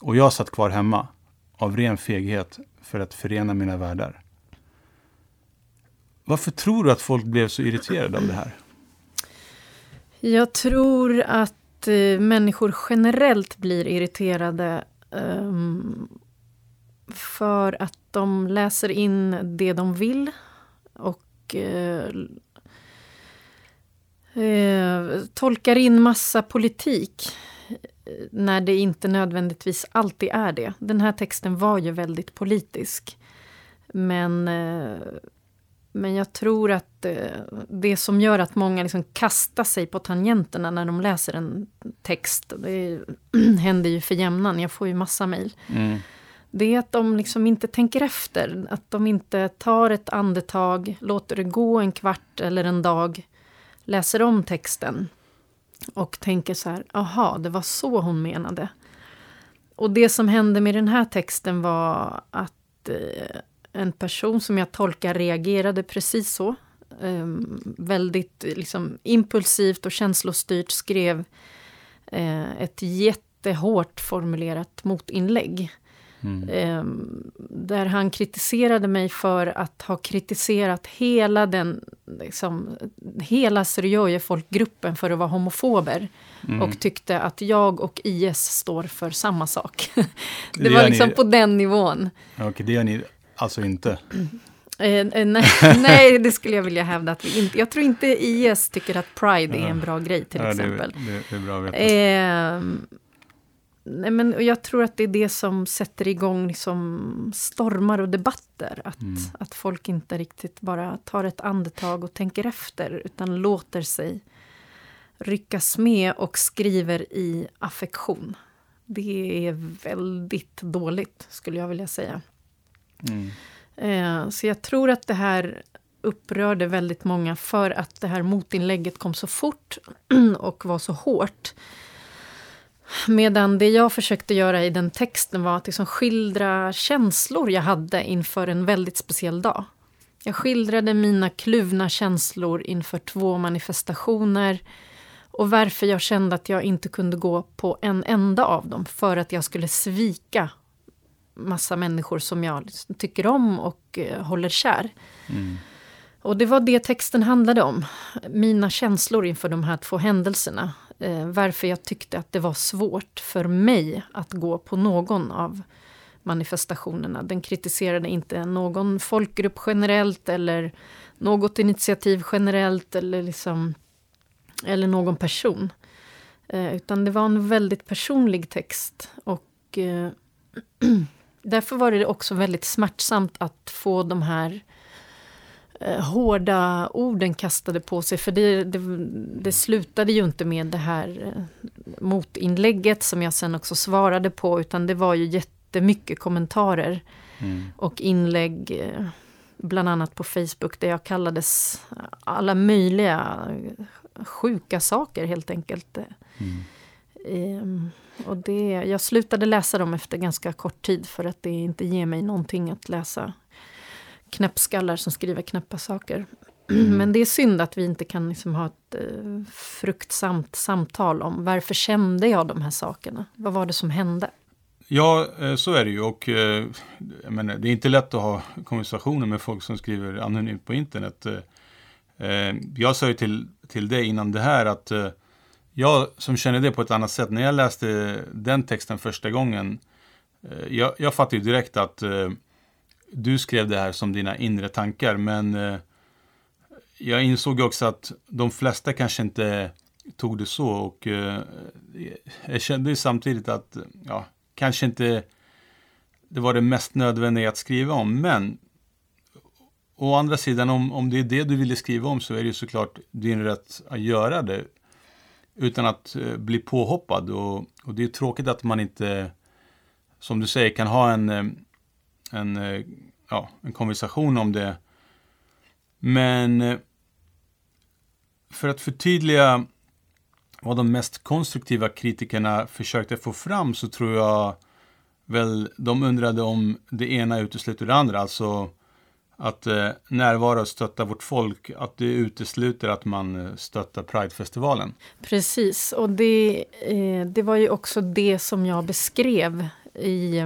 S1: Och jag satt kvar hemma av ren feghet för att förena mina världar. Varför tror du att folk blev så irriterade av det här?
S2: Jag tror att eh, människor generellt blir irriterade um, för att de läser in det de vill och eh, eh, tolkar in massa politik när det inte nödvändigtvis alltid är det. Den här texten var ju väldigt politisk. Men, eh, men jag tror att eh, det som gör att många liksom kastar sig på tangenterna när de läser en text, det händer ju för jämnan, jag får ju massa mejl. Mm. Det är att de liksom inte tänker efter, att de inte tar ett andetag, låter det gå en kvart eller en dag, läser om texten och tänker så här, aha, det var så hon menade. Och det som hände med den här texten var att eh, en person som jag tolkar reagerade precis så. Eh, väldigt liksom, impulsivt och känslostyrt skrev eh, ett jättehårt formulerat motinlägg. Mm. Eh, där han kritiserade mig för att ha kritiserat hela den, liksom, hela Syriöje-folkgruppen för att vara homofober. Mm. Och tyckte att jag och IS står för samma sak. det, det var liksom ni... på den nivån.
S1: Okej, det gör ni alltså inte?
S2: Eh, eh, nej, nej, det skulle jag vilja hävda att vi inte... Jag tror inte IS tycker att Pride ja. är en bra grej till ja, exempel.
S1: Det, det, det, är bra att veta. Eh,
S2: Nej, men jag tror att det är det som sätter igång liksom stormar och debatter. Att, mm. att folk inte riktigt bara tar ett andetag och tänker efter utan låter sig ryckas med och skriver i affektion. Det är väldigt dåligt, skulle jag vilja säga. Mm. Eh, så jag tror att det här upprörde väldigt många för att det här motinlägget kom så fort och var så hårt. Medan det jag försökte göra i den texten var att liksom skildra känslor jag hade inför en väldigt speciell dag. Jag skildrade mina kluvna känslor inför två manifestationer och varför jag kände att jag inte kunde gå på en enda av dem för att jag skulle svika massa människor som jag tycker om och eh, håller kär. Mm. Och det var det texten handlade om. Mina känslor inför de här två händelserna eh, varför jag tyckte att det var svårt för mig att gå på någon av manifestationerna. Den kritiserade inte någon folkgrupp generellt eller något initiativ generellt eller, liksom, eller någon person. Eh, utan det var en väldigt personlig text. Och eh, därför var det också väldigt smärtsamt att få de här eh, hårda orden kastade på sig. För det, det, det, slutade ju inte med det här eh, motinlägget som jag sen också svarade på. Utan det var ju jättemycket kommentarer mm. och inlägg. Eh, bland annat på Facebook där jag kallades alla möjliga sjuka saker helt enkelt. Mm. Um, och det, jag slutade läsa dem efter ganska kort tid för att det inte ger mig någonting att läsa knäppskallar som skriver knäppa saker. Mm. Men det är synd att vi inte kan liksom ha ett eh, fruktsamt samtal om varför kände jag de här sakerna? Vad var det som hände?
S1: Ja, eh, så är det ju. Och, eh, menar, det är inte lätt att ha konversationer med folk som skriver anonymt på internet. Eh, jag sa ju till, till dig innan det här att jag som känner det på ett annat sätt, när jag läste den texten första gången, jag, jag fattade ju direkt att du skrev det här som dina inre tankar, men eh, jag insåg också att de flesta kanske inte tog det så och eh, jag kände samtidigt att, ja, kanske inte det var det mest nödvändiga att skriva om, men å andra sidan, om, om det är det du ville skriva om så är det ju såklart din rätt att göra det utan att eh, bli påhoppad och, och det är tråkigt att man inte, som du säger, kan ha en en, eh, ja, en konversation om det. Men eh, för att förtydliga vad de mest konstruktiva kritikerna försökte få fram så tror jag väl de undrade om det ena utesluter det andra. Alltså att eh, närvara och stötta vårt folk, att det utesluter att man eh, stöttar Pridefestivalen.
S2: Precis, och det, eh, det var ju också det som jag beskrev i,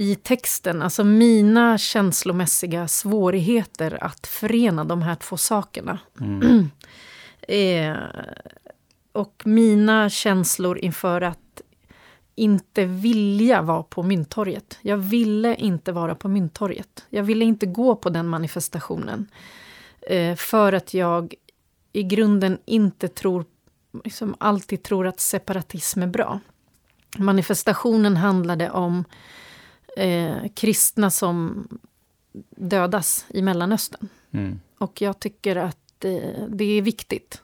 S2: i texten. Alltså mina känslomässiga svårigheter att förena de här två sakerna. Mm. eh, och mina känslor inför att inte vilja vara på Mynttorget. Jag ville inte vara på Mynttorget. Jag ville inte gå på den manifestationen. Eh, för att jag i grunden inte tror, liksom alltid tror att separatism är bra. Manifestationen handlade om eh, kristna som dödas i Mellanöstern. Mm. Och jag tycker att eh, det är viktigt.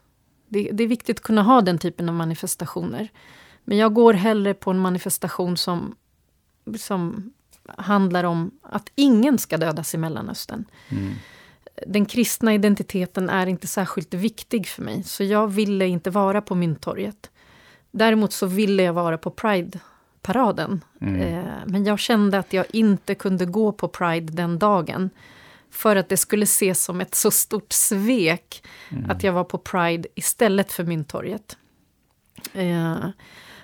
S2: Det, det, är viktigt att kunna ha den typen av manifestationer. Men jag går hellre på en manifestation som, som handlar om att ingen ska dödas i Mellanöstern. Mm. Den kristna identiteten är inte särskilt viktig för mig, så jag ville inte vara på Mynttorget. Däremot så ville jag vara på Pride-paraden. Mm. Eh, men jag kände att jag inte kunde gå på Pride den dagen. För att det skulle ses som ett så stort svek mm. att jag var på Pride istället för Mynttorget. Eh,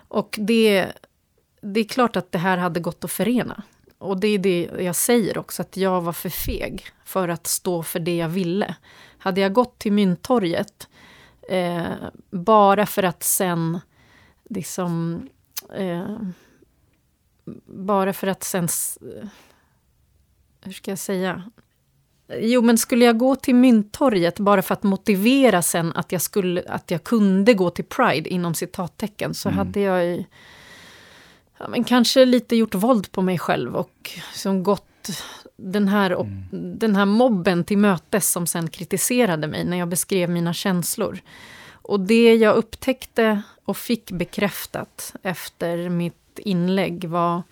S2: och det, det är klart att det här hade gått att förena. Och det är det jag säger också, att jag var för feg för att stå för det jag ville. Hade jag gått till Mynttorget eh, bara för att sen liksom... Eh, bara för att sen... Hur ska jag säga? Jo, men skulle jag gå till Mynttorget bara för att motivera sen att jag, skulle, att jag kunde gå till Pride inom citattecken så mm. hade jag ju, ja, men kanske lite gjort våld på mig själv och som gått den här, mm. den här mobben till mötes som sen kritiserade mig när jag beskrev mina känslor. Och det jag upptäckte och fick bekräftat efter mitt inlägg var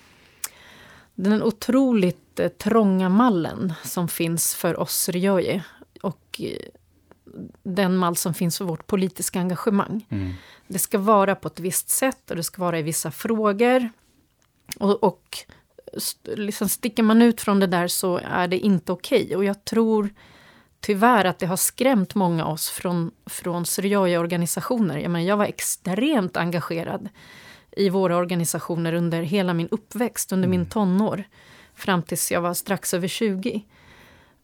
S2: den otroligt eh, trånga mallen som finns för oss Rioje och eh, den mall som finns för vårt politiska engagemang. Mm. Det ska vara på ett visst sätt och det ska vara i vissa frågor. Och, och liksom sticker man ut från det där så är det inte okej. Okay. Och jag tror tyvärr att det har skrämt många av oss från, från Syriae-organisationer. Jag, jag var extremt engagerad i våra organisationer under hela min uppväxt, under min mm. tonår. Fram tills jag var strax över 20.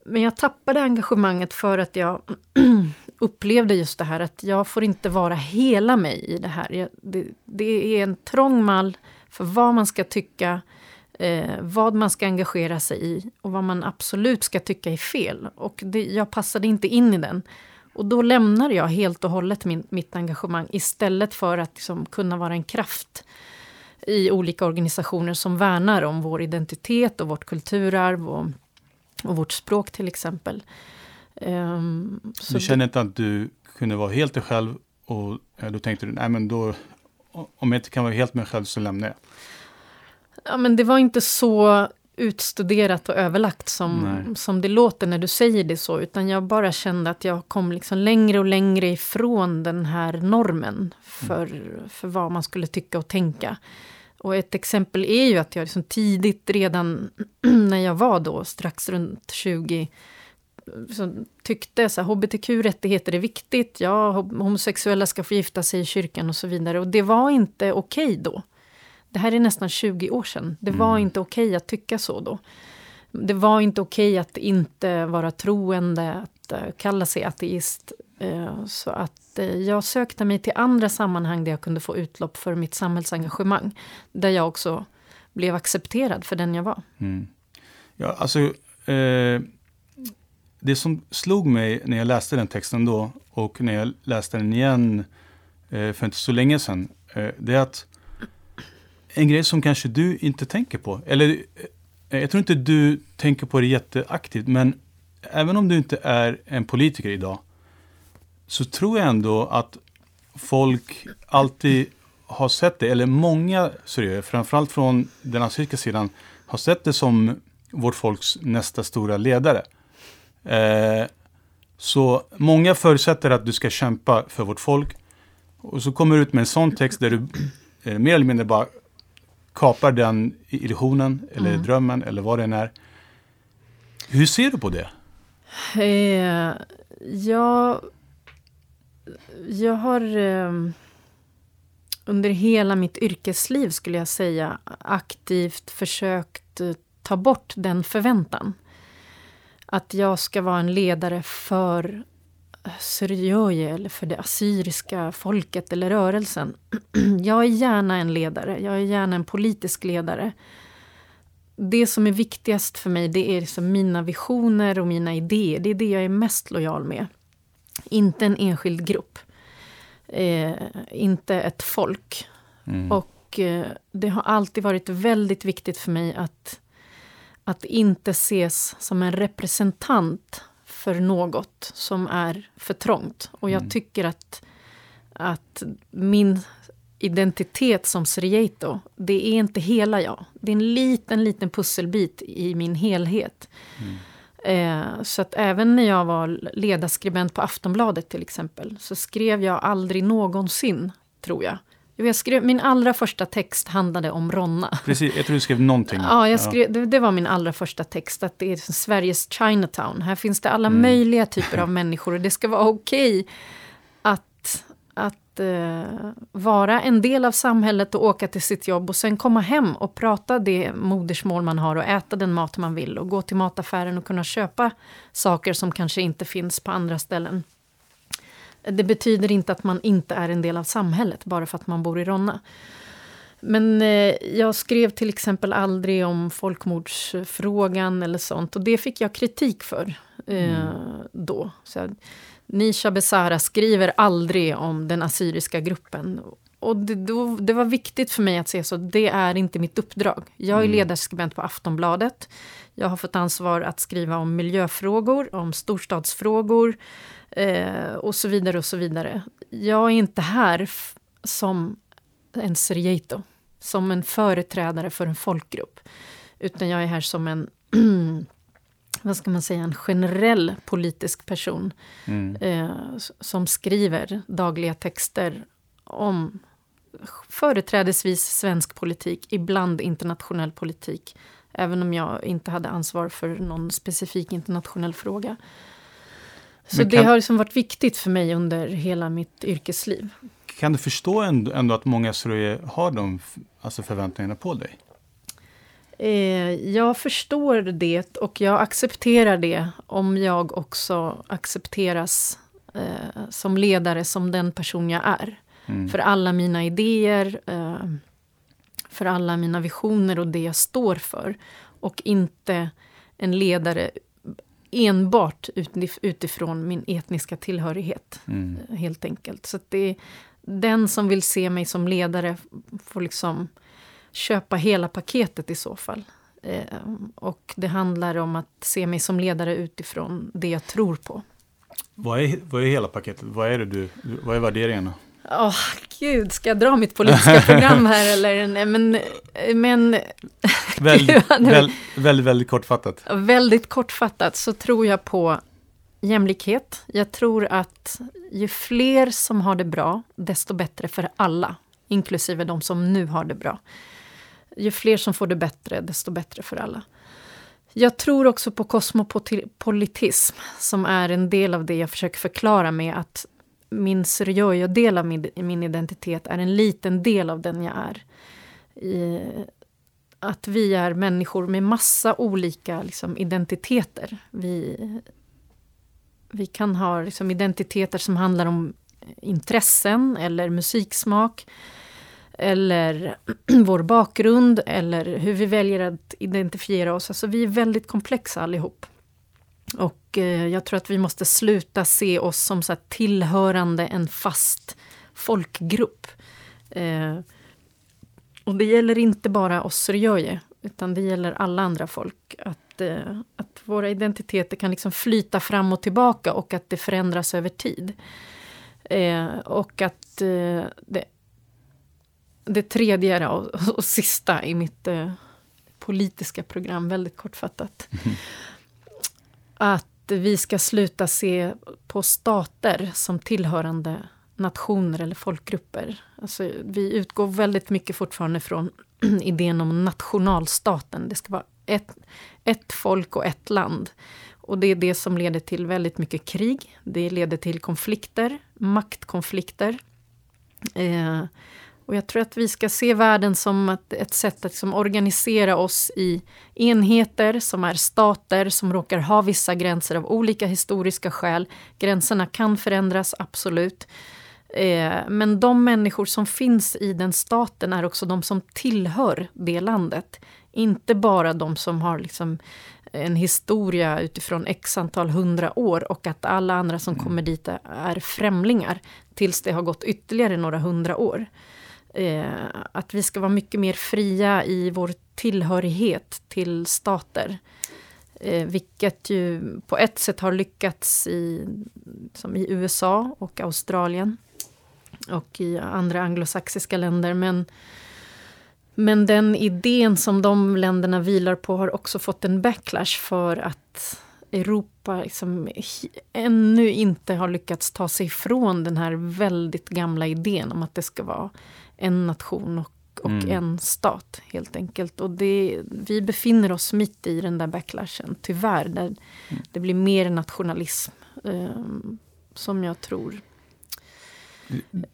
S2: Men jag tappade engagemanget för att jag upplevde just det här att jag får inte vara hela mig i det här. Jag, det, det, är en trång mall för vad man ska tycka, eh, vad man ska engagera sig i och vad man absolut ska tycka är fel. Och det, jag passade inte in i den. Och då lämnar jag helt och hållet min, mitt engagemang istället för att liksom kunna vara en kraft i olika organisationer som värnar om vår identitet och vårt kulturarv och, och vårt språk till exempel.
S1: Um, du känner inte att du kunde vara helt dig själv och då tänkte du, nej men då, om jag inte kan vara helt mig själv så lämnar jag?
S2: Ja men det var inte så utstuderat och överlagt som, som det låter när du säger det så. Utan jag bara kände att jag kom liksom längre och längre ifrån den här normen för, mm. för vad man skulle tycka och tänka. Och ett exempel är ju att jag liksom tidigt, redan när jag var då strax runt 20, så tyckte så hbtq-rättigheter är viktigt, ja, homosexuella ska få gifta sig i kyrkan och så vidare. Och det var inte okej okay då. Det här är nästan 20 år sedan. Det var mm. inte okej okay att tycka så då. Det var inte okej okay att inte vara troende, att uh, kalla sig ateist. Uh, så att uh, jag sökte mig till andra sammanhang där jag kunde få utlopp för mitt samhällsengagemang. Där jag också blev accepterad för den jag var. Mm.
S1: Ja, alltså, eh, det som slog mig när jag läste den texten då och när jag läste den igen eh, för inte så länge sedan. Eh, det är att en grej som kanske du inte tänker på, eller eh, jag tror inte du tänker på det jätteaktivt, men även om du inte är en politiker idag, så tror jag ändå att folk alltid har sett det, eller många syrier, framförallt från den assyriska sidan, har sett det som vårt folks nästa stora ledare. Eh, så många förutsätter att du ska kämpa för vårt folk. Och så kommer du ut med en sån text där du eh, mer eller mindre bara kapar den illusionen eller mm. drömmen eller vad det än är. Hur ser du på det?
S2: Eh, jag, jag har eh, under hela mitt yrkesliv, skulle jag säga, aktivt försökt eh, ta bort den förväntan. Att jag ska vara en ledare för Syrioje eller för det assyriska folket eller rörelsen. Jag är gärna en ledare, jag är gärna en politisk ledare. Det som är viktigast för mig det är liksom mina visioner och mina idéer. Det är det jag är mest lojal med. Inte en enskild grupp. Eh, inte ett folk. Mm. Och eh, det har alltid varit väldigt viktigt för mig att, att inte ses som en representant för något som är för trångt. Och jag mm. tycker att, att min identitet som Srieto, det är inte hela jag. Det är en liten, liten pusselbit i min helhet. Mm. Eh, så att även när jag var ledarskribent på Aftonbladet till exempel, så skrev jag aldrig någonsin, tror jag, jag skrev, min allra första text handlade om Ronna.
S1: Precis, jag tror du skrev någonting.
S2: Ja, jag skrev, det, det, var min allra första text. Att det är Sveriges Chinatown. Här finns det alla mm. möjliga typer av människor. Och det ska vara okej okay att, att uh, vara en del av samhället och åka till sitt jobb. Och sen komma hem och prata det modersmål man har och äta den mat man vill. Och gå till mataffären och kunna köpa saker som kanske inte finns på andra ställen. Det betyder inte att man inte är en del av samhället bara för att man bor i Ronna. Men eh, jag skrev till exempel aldrig om folkmordsfrågan eller sånt och det fick jag kritik för eh, mm. då. Så, Nisha Besara skriver aldrig om den assyriska gruppen. Och det, då, det var viktigt för mig att se så, det är inte mitt uppdrag. Jag är mm. ledarskribent på Aftonbladet. Jag har fått ansvar att skriva om miljöfrågor, om storstadsfrågor, Eh, och så vidare och så vidare. Jag är inte här som en serieto, som en företrädare för en folkgrupp. Utan jag är här som en, vad ska man säga, en generell politisk person. Mm. Eh, som skriver dagliga texter om företrädesvis svensk politik, ibland internationell politik. Även om jag inte hade ansvar för någon specifik internationell fråga. Så kan, det har liksom varit viktigt för mig under hela mitt yrkesliv.
S1: Kan du förstå ändå, ändå att många har de alltså förväntningarna på dig?
S2: Eh, jag förstår det och jag accepterar det om jag också accepteras eh, som ledare, som den person jag är. Mm. För alla mina idéer, eh, för alla mina visioner och det jag står för. Och inte en ledare enbart utifrån min etniska tillhörighet. Mm. Helt enkelt. Så det är den som vill se mig som ledare får liksom köpa hela paketet i så fall. Eh, och det handlar om att se mig som ledare utifrån det jag tror på.
S1: Vad är, vad är hela paketet? Vad är det du, vad är värderingarna?
S2: Åh, oh, gud, ska jag dra mitt politiska program här eller? Nej, men... men
S1: väldigt, väldigt, väldigt, väldigt kortfattat.
S2: Väldigt kortfattat så tror jag på jämlikhet. Jag tror att ju fler som har det bra, desto bättre för alla. Inklusive de som nu har det bra. Ju fler som får det bättre, desto bättre för alla. Jag tror också på kosmopolitism, som är en del av det jag försöker förklara med att min Syriojo-del av min, min identitet är en liten del av den jag är. I, att vi är människor med massa olika liksom, identiteter. Vi, vi kan ha liksom, identiteter som handlar om intressen eller musiksmak eller vår bakgrund eller hur vi väljer att identifiera oss. Alltså, vi är väldigt komplexa allihop. Och eh, jag tror att vi måste sluta se oss som så tillhörande en fast folkgrupp. Eh, och det gäller inte bara oss syriöjer, utan det gäller alla andra folk. Att, eh, att våra identiteter kan liksom flyta fram och tillbaka och att det förändras över tid. Eh, och att eh, det, det tredje och, och sista i mitt eh, politiska program, väldigt kortfattat. Mm att vi ska sluta se på stater som tillhörande nationer eller folkgrupper. Alltså, vi utgår väldigt mycket fortfarande från idén om nationalstaten. Det ska vara ett, ett folk och ett land. Och det är det som leder till väldigt mycket krig. Det leder till konflikter, maktkonflikter. Eh, och jag tror att vi ska se världen som ett, ett sätt att liksom organisera oss i enheter som är stater som råkar ha vissa gränser av olika historiska skäl. Gränserna kan förändras, absolut. Eh, men de människor som finns i den staten är också de som tillhör det landet. Inte bara de som har liksom en historia utifrån x antal hundra år och att alla andra som mm. kommer dit är främlingar tills det har gått ytterligare några hundra år. Eh, att vi ska vara mycket mer fria i vår tillhörighet till stater. Eh, vilket ju på ett sätt har lyckats i, som i USA och Australien och i andra anglosaxiska länder. Men, men den idén som de länderna vilar på har också fått en backlash för att Europa liksom ännu inte har lyckats ta sig ifrån den här väldigt gamla idén om att det ska vara en nation och, och mm. en stat helt enkelt. Och det, vi befinner oss mitt i den där backlashen, tyvärr. Där mm. Det blir mer nationalism eh, som jag tror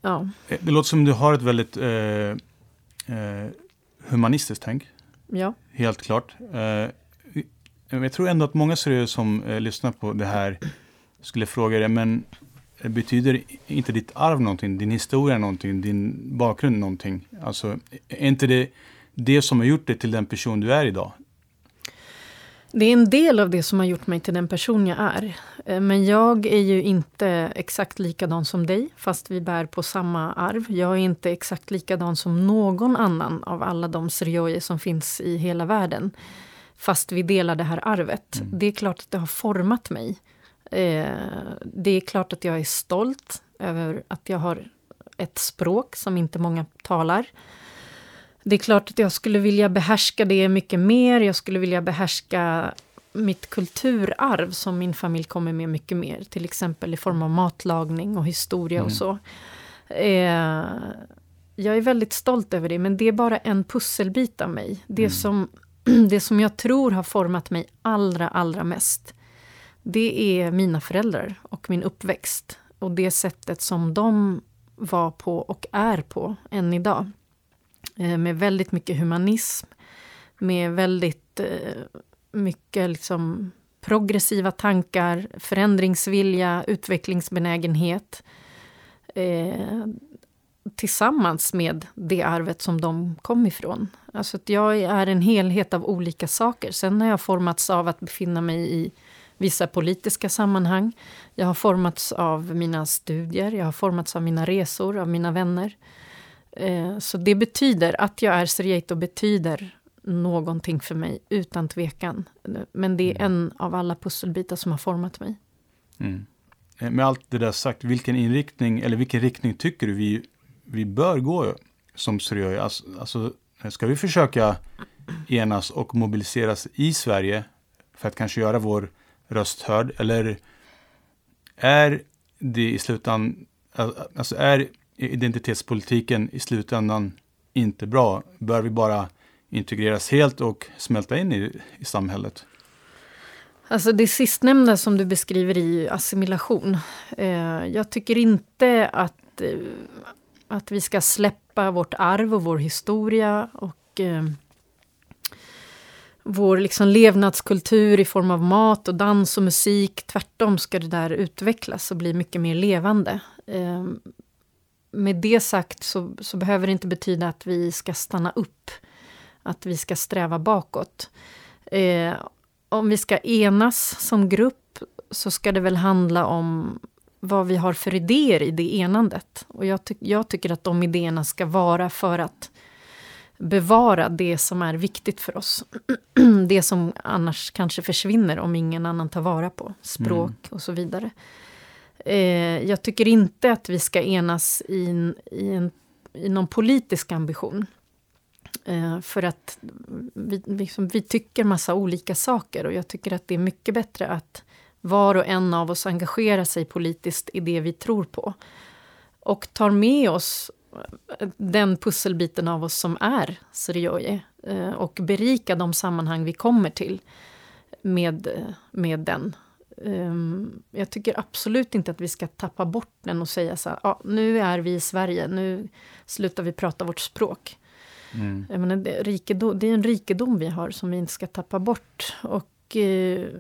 S1: Ja. Eh, det låter som du har ett väldigt eh, eh, humanistiskt tänk.
S2: Ja.
S1: Helt klart. Eh, jag tror ändå att många seriösa som eh, lyssnar på det här skulle fråga dig, men betyder inte ditt arv någonting, din historia någonting, din bakgrund någonting? Alltså, är inte det det som har gjort dig till den person du är idag?
S2: Det är en del av det som har gjort mig till den person jag är. Eh, men jag är ju inte exakt likadan som dig, fast vi bär på samma arv. Jag är inte exakt likadan som någon annan av alla de syrier som finns i hela världen. Fast vi delar det här arvet. Mm. Det är klart att det har format mig. Eh, det är klart att jag är stolt över att jag har ett språk som inte många talar. Det är klart att jag skulle vilja behärska det mycket mer. Jag skulle vilja behärska mitt kulturarv som min familj kommer med mycket mer. Till exempel i form av matlagning och historia mm. och så. Eh, jag är väldigt stolt över det, men det är bara en pusselbit av mig. Det, mm. som, det som jag tror har format mig allra, allra mest, det är mina föräldrar och min uppväxt. Och det sättet som de var på och är på än idag. Eh, med väldigt mycket humanism, med väldigt eh, mycket liksom progressiva tankar, förändringsvilja, utvecklingsbenägenhet. Eh, tillsammans med det arvet som de kom ifrån. Alltså att jag är en helhet av olika saker. Sen har jag formats av att befinna mig i vissa politiska sammanhang. Jag har formats av mina studier, jag har formats av mina resor, av mina vänner. Eh, så det betyder, att jag är Serieto betyder någonting för mig, utan tvekan. Men det är mm. en av alla pusselbitar som har format mig.
S1: Mm. Eh, med allt det där sagt, vilken inriktning, eller vilken riktning tycker du vi, vi bör gå som Syrier? Alltså, alltså, ska vi försöka enas och mobiliseras i Sverige för att kanske göra vår röst hörd? Eller är det i slutändan, alltså är identitetspolitiken i slutändan inte bra? Bör vi bara integreras helt och smälta in i, i samhället?
S2: Alltså det sistnämnda som du beskriver i assimilation. Eh, jag tycker inte att, eh, att vi ska släppa vårt arv och vår historia och eh, vår liksom levnadskultur i form av mat och dans och musik. Tvärtom ska det där utvecklas och bli mycket mer levande. Eh, med det sagt så, så, behöver det inte betyda att vi ska stanna upp. Att vi ska sträva bakåt. Eh, om vi ska enas som grupp så ska det väl handla om vad vi har för idéer i det enandet. Och jag, ty jag tycker att de idéerna ska vara för att bevara det som är viktigt för oss. det som annars kanske försvinner om ingen annan tar vara på. Språk mm. och så vidare. Eh, jag tycker inte att vi ska enas i, en, i, en, i någon politisk ambition. Eh, för att vi, vi, vi tycker massa olika saker och jag tycker att det är mycket bättre att var och en av oss engagerar sig politiskt i det vi tror på. Och tar med oss den pusselbiten av oss som är Sirioje eh, och berika de sammanhang vi kommer till med, med den. Um, jag tycker absolut inte att vi ska tappa bort den och säga så här, ah, nu är vi i Sverige, nu slutar vi prata vårt språk. Mm. Jag menar, det, rikedom, det är en rikedom vi har som vi inte ska tappa bort. Och,
S1: jag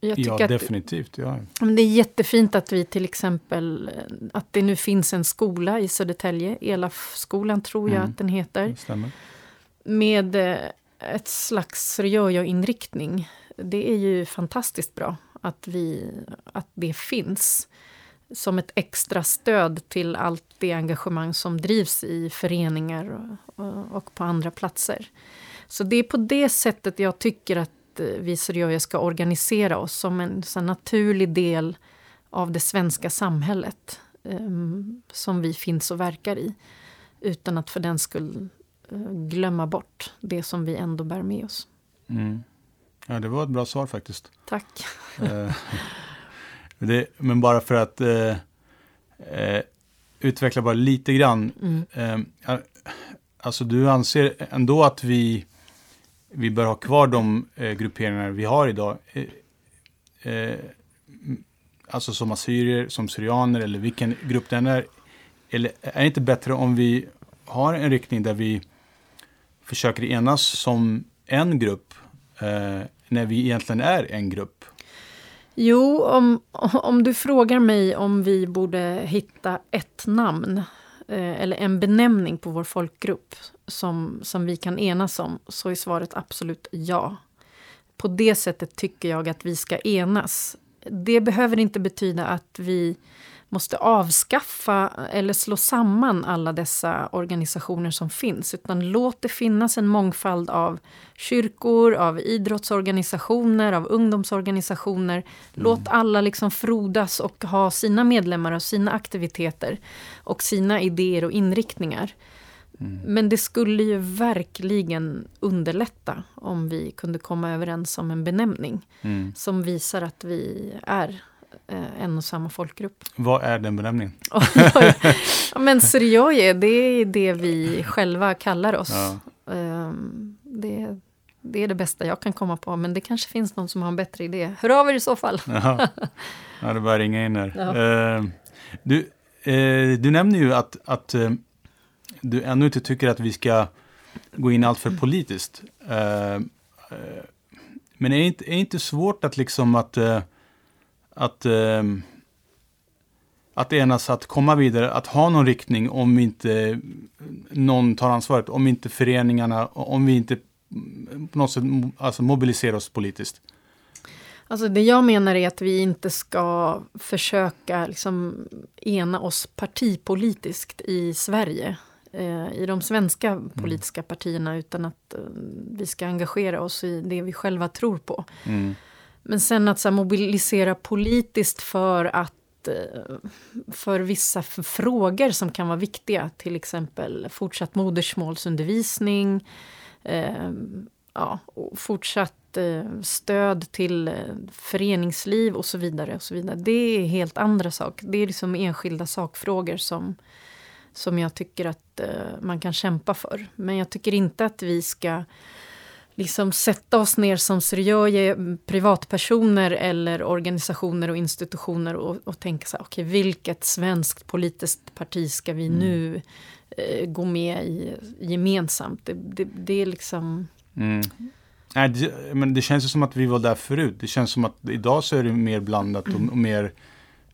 S1: ja, definitivt. Ja.
S2: Det är jättefint att vi till exempel, att det nu finns en skola i Södertälje, Elafskolan tror jag mm. att den heter. Med eh, ett slags Rjöjo-inriktning. Det är ju fantastiskt bra att, vi, att det finns som ett extra stöd till allt det engagemang som drivs i föreningar och, och på andra platser. Så det är på det sättet jag tycker att eh, vi Sörjöja ska organisera oss som en så naturlig del av det svenska samhället um, som vi finns och verkar i. Utan att för den skull uh, glömma bort det som vi ändå bär med oss.
S1: Mm. Ja, det var ett bra svar faktiskt.
S2: Tack.
S1: Eh, det, men bara för att eh, utveckla bara lite grann. Mm. Eh, alltså du anser ändå att vi, vi bör ha kvar de eh, grupperingar vi har idag. Eh, eh alltså som assyrier, som syrianer eller vilken grupp den är. Eller är det inte bättre om vi har en riktning där vi försöker enas som en grupp eh, när vi egentligen är en grupp?
S2: Jo, om, om du frågar mig om vi borde hitta ett namn Eh, eller en benämning på vår folkgrupp som, som vi kan enas om, så är svaret absolut ja. På det sättet tycker jag att vi ska enas. Det behöver inte betyda att vi måste avskaffa eller slå samman alla dessa organisationer som finns. Utan låt det finnas en mångfald av kyrkor, av idrottsorganisationer, av ungdomsorganisationer. Mm. Låt alla liksom frodas och ha sina medlemmar och sina aktiviteter och sina idéer och inriktningar. Mm. Men det skulle ju verkligen underlätta om vi kunde komma överens om en benämning mm. som visar att vi är en och samma folkgrupp.
S1: Vad är den benämningen?
S2: men Syrioje, det är det vi själva kallar oss. Ja. Um, det, det, är det bästa jag kan komma på, men det kanske finns någon som har en bättre idé. Hör av er i så fall.
S1: ja, ja det bara ringa in här. Ja. Uh, du, uh, du nämner ju att, att uh, du ännu inte tycker att vi ska gå in allt för politiskt. men är det inte, är det inte svårt att liksom att att, eh, att enas att komma vidare, att ha någon riktning om inte någon tar ansvaret, om inte föreningarna, om vi inte på något sätt alltså mobiliserar oss politiskt.
S2: Alltså det jag menar är att vi inte ska försöka liksom ena oss partipolitiskt i Sverige. Eh, I de svenska mm. politiska partierna utan att eh, vi ska engagera oss i det vi själva tror på. Mm. Men sen att så mobilisera politiskt för att eh, för vissa frågor som kan vara viktiga, till exempel fortsatt modersmålsundervisning, eh, ja, fortsatt eh, stöd till eh, föreningsliv och så vidare. och så vidare. Det är helt andra saker. Det är liksom enskilda sakfrågor som, som jag tycker att eh, man kan kämpa för. Men jag tycker inte att vi ska liksom sätta oss ner som seriösa privatpersoner eller organisationer och institutioner och, och tänka så här, okej, okay, vilket svenskt politiskt parti ska vi mm. nu eh, gå med i gemensamt? Det, det, det är liksom...
S1: Mm. Nej, det, men det känns ju som att vi var där förut. Det känns som att idag så är det mer blandat och, och mm. mer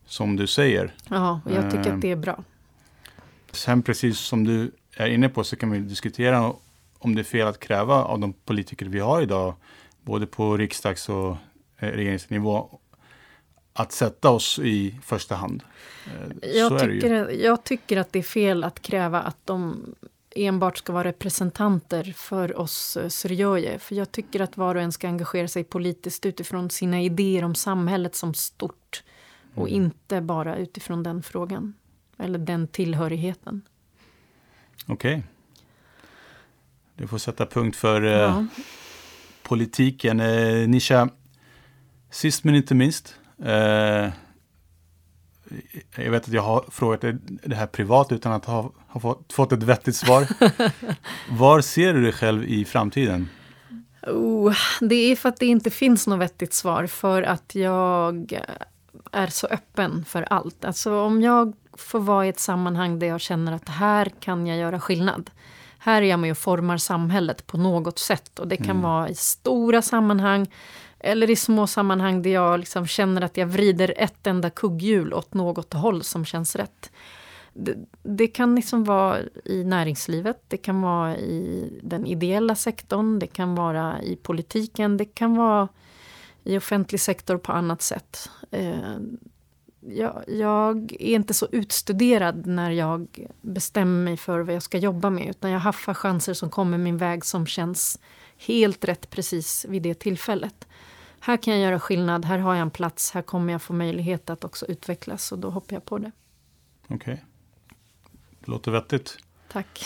S1: som du säger.
S2: Ja, och jag tycker eh, att det är bra.
S1: Sen precis som du är inne på så kan vi diskutera om det är fel att kräva av de politiker vi har idag, både på riksdags och eh, regeringsnivå, att sätta oss i första hand.
S2: Eh, jag tycker, jag tycker att det är fel att kräva att de enbart ska vara representanter för oss eh, Syrioje. För jag tycker att var och en ska engagera sig politiskt utifrån sina idéer om samhället som stort. Och mm. inte bara utifrån den frågan. Eller den tillhörigheten.
S1: Okej. Okay. Du får sätta punkt för eh, ja. politiken. Eh, Nisha, sist men inte minst. Eh, Jag vet att jag har frågat dig det här privat utan att ha, ha fått, fått ett vettigt svar. Var ser du dig själv i framtiden?
S2: Oh, det är för att det inte finns något vettigt svar, för att jag är så öppen för allt. Alltså om jag får vara i ett sammanhang där jag känner att här kan jag göra skillnad. Här är jag med och formar samhället på något sätt. Och det kan mm. vara i stora sammanhang eller i små sammanhang där jag liksom känner att jag vrider ett enda kugghjul åt något håll som känns rätt. Det, det, kan liksom vara i näringslivet, det kan vara i den ideella sektorn, det kan vara i politiken, det kan vara i offentlig sektor på annat sätt. Eh, jag, jag, är inte så utstuderad när jag bestämmer mig för vad jag ska jobba med, utan jag haffar chanser som kommer min väg som känns helt rätt precis vid det tillfället. Här kan jag göra skillnad, här har jag en plats, här kommer jag få möjlighet att också utvecklas och då hoppar jag på det.
S1: Okej. Okay. Det låter vettigt.
S2: Tack.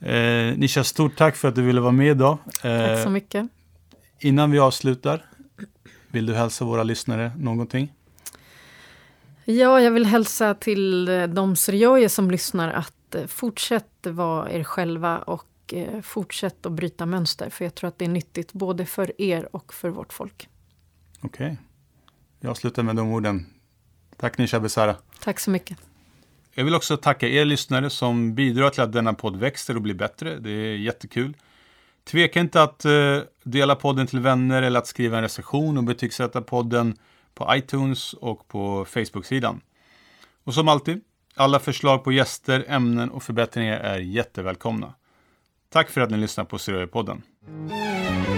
S1: Eh, Nisha, stort tack för att du ville vara med idag.
S2: Eh, tack så mycket.
S1: Innan vi avslutar, vill du hälsa våra lyssnare någonting?
S2: Ja, jag vill hälsa till eh, de seriösa som lyssnar att eh, fortsätt vara er själva och eh, fortsätt att bryta mönster. För jag tror att det är nyttigt både för er och för vårt folk.
S1: Okej. Okay. Jag slutar med de orden. Tack Nisha Besara.
S2: Tack så mycket.
S1: Jag vill också tacka er lyssnare som bidrar till att denna podd växer och blir bättre. Det är jättekul. Tveka inte att dela podden till vänner eller att skriva en recension och betygsätta podden på iTunes och på Facebook-sidan. Och som alltid, alla förslag på gäster, ämnen och förbättringar är jättevälkomna. Tack för att ni lyssnar på Seriöpodden. podden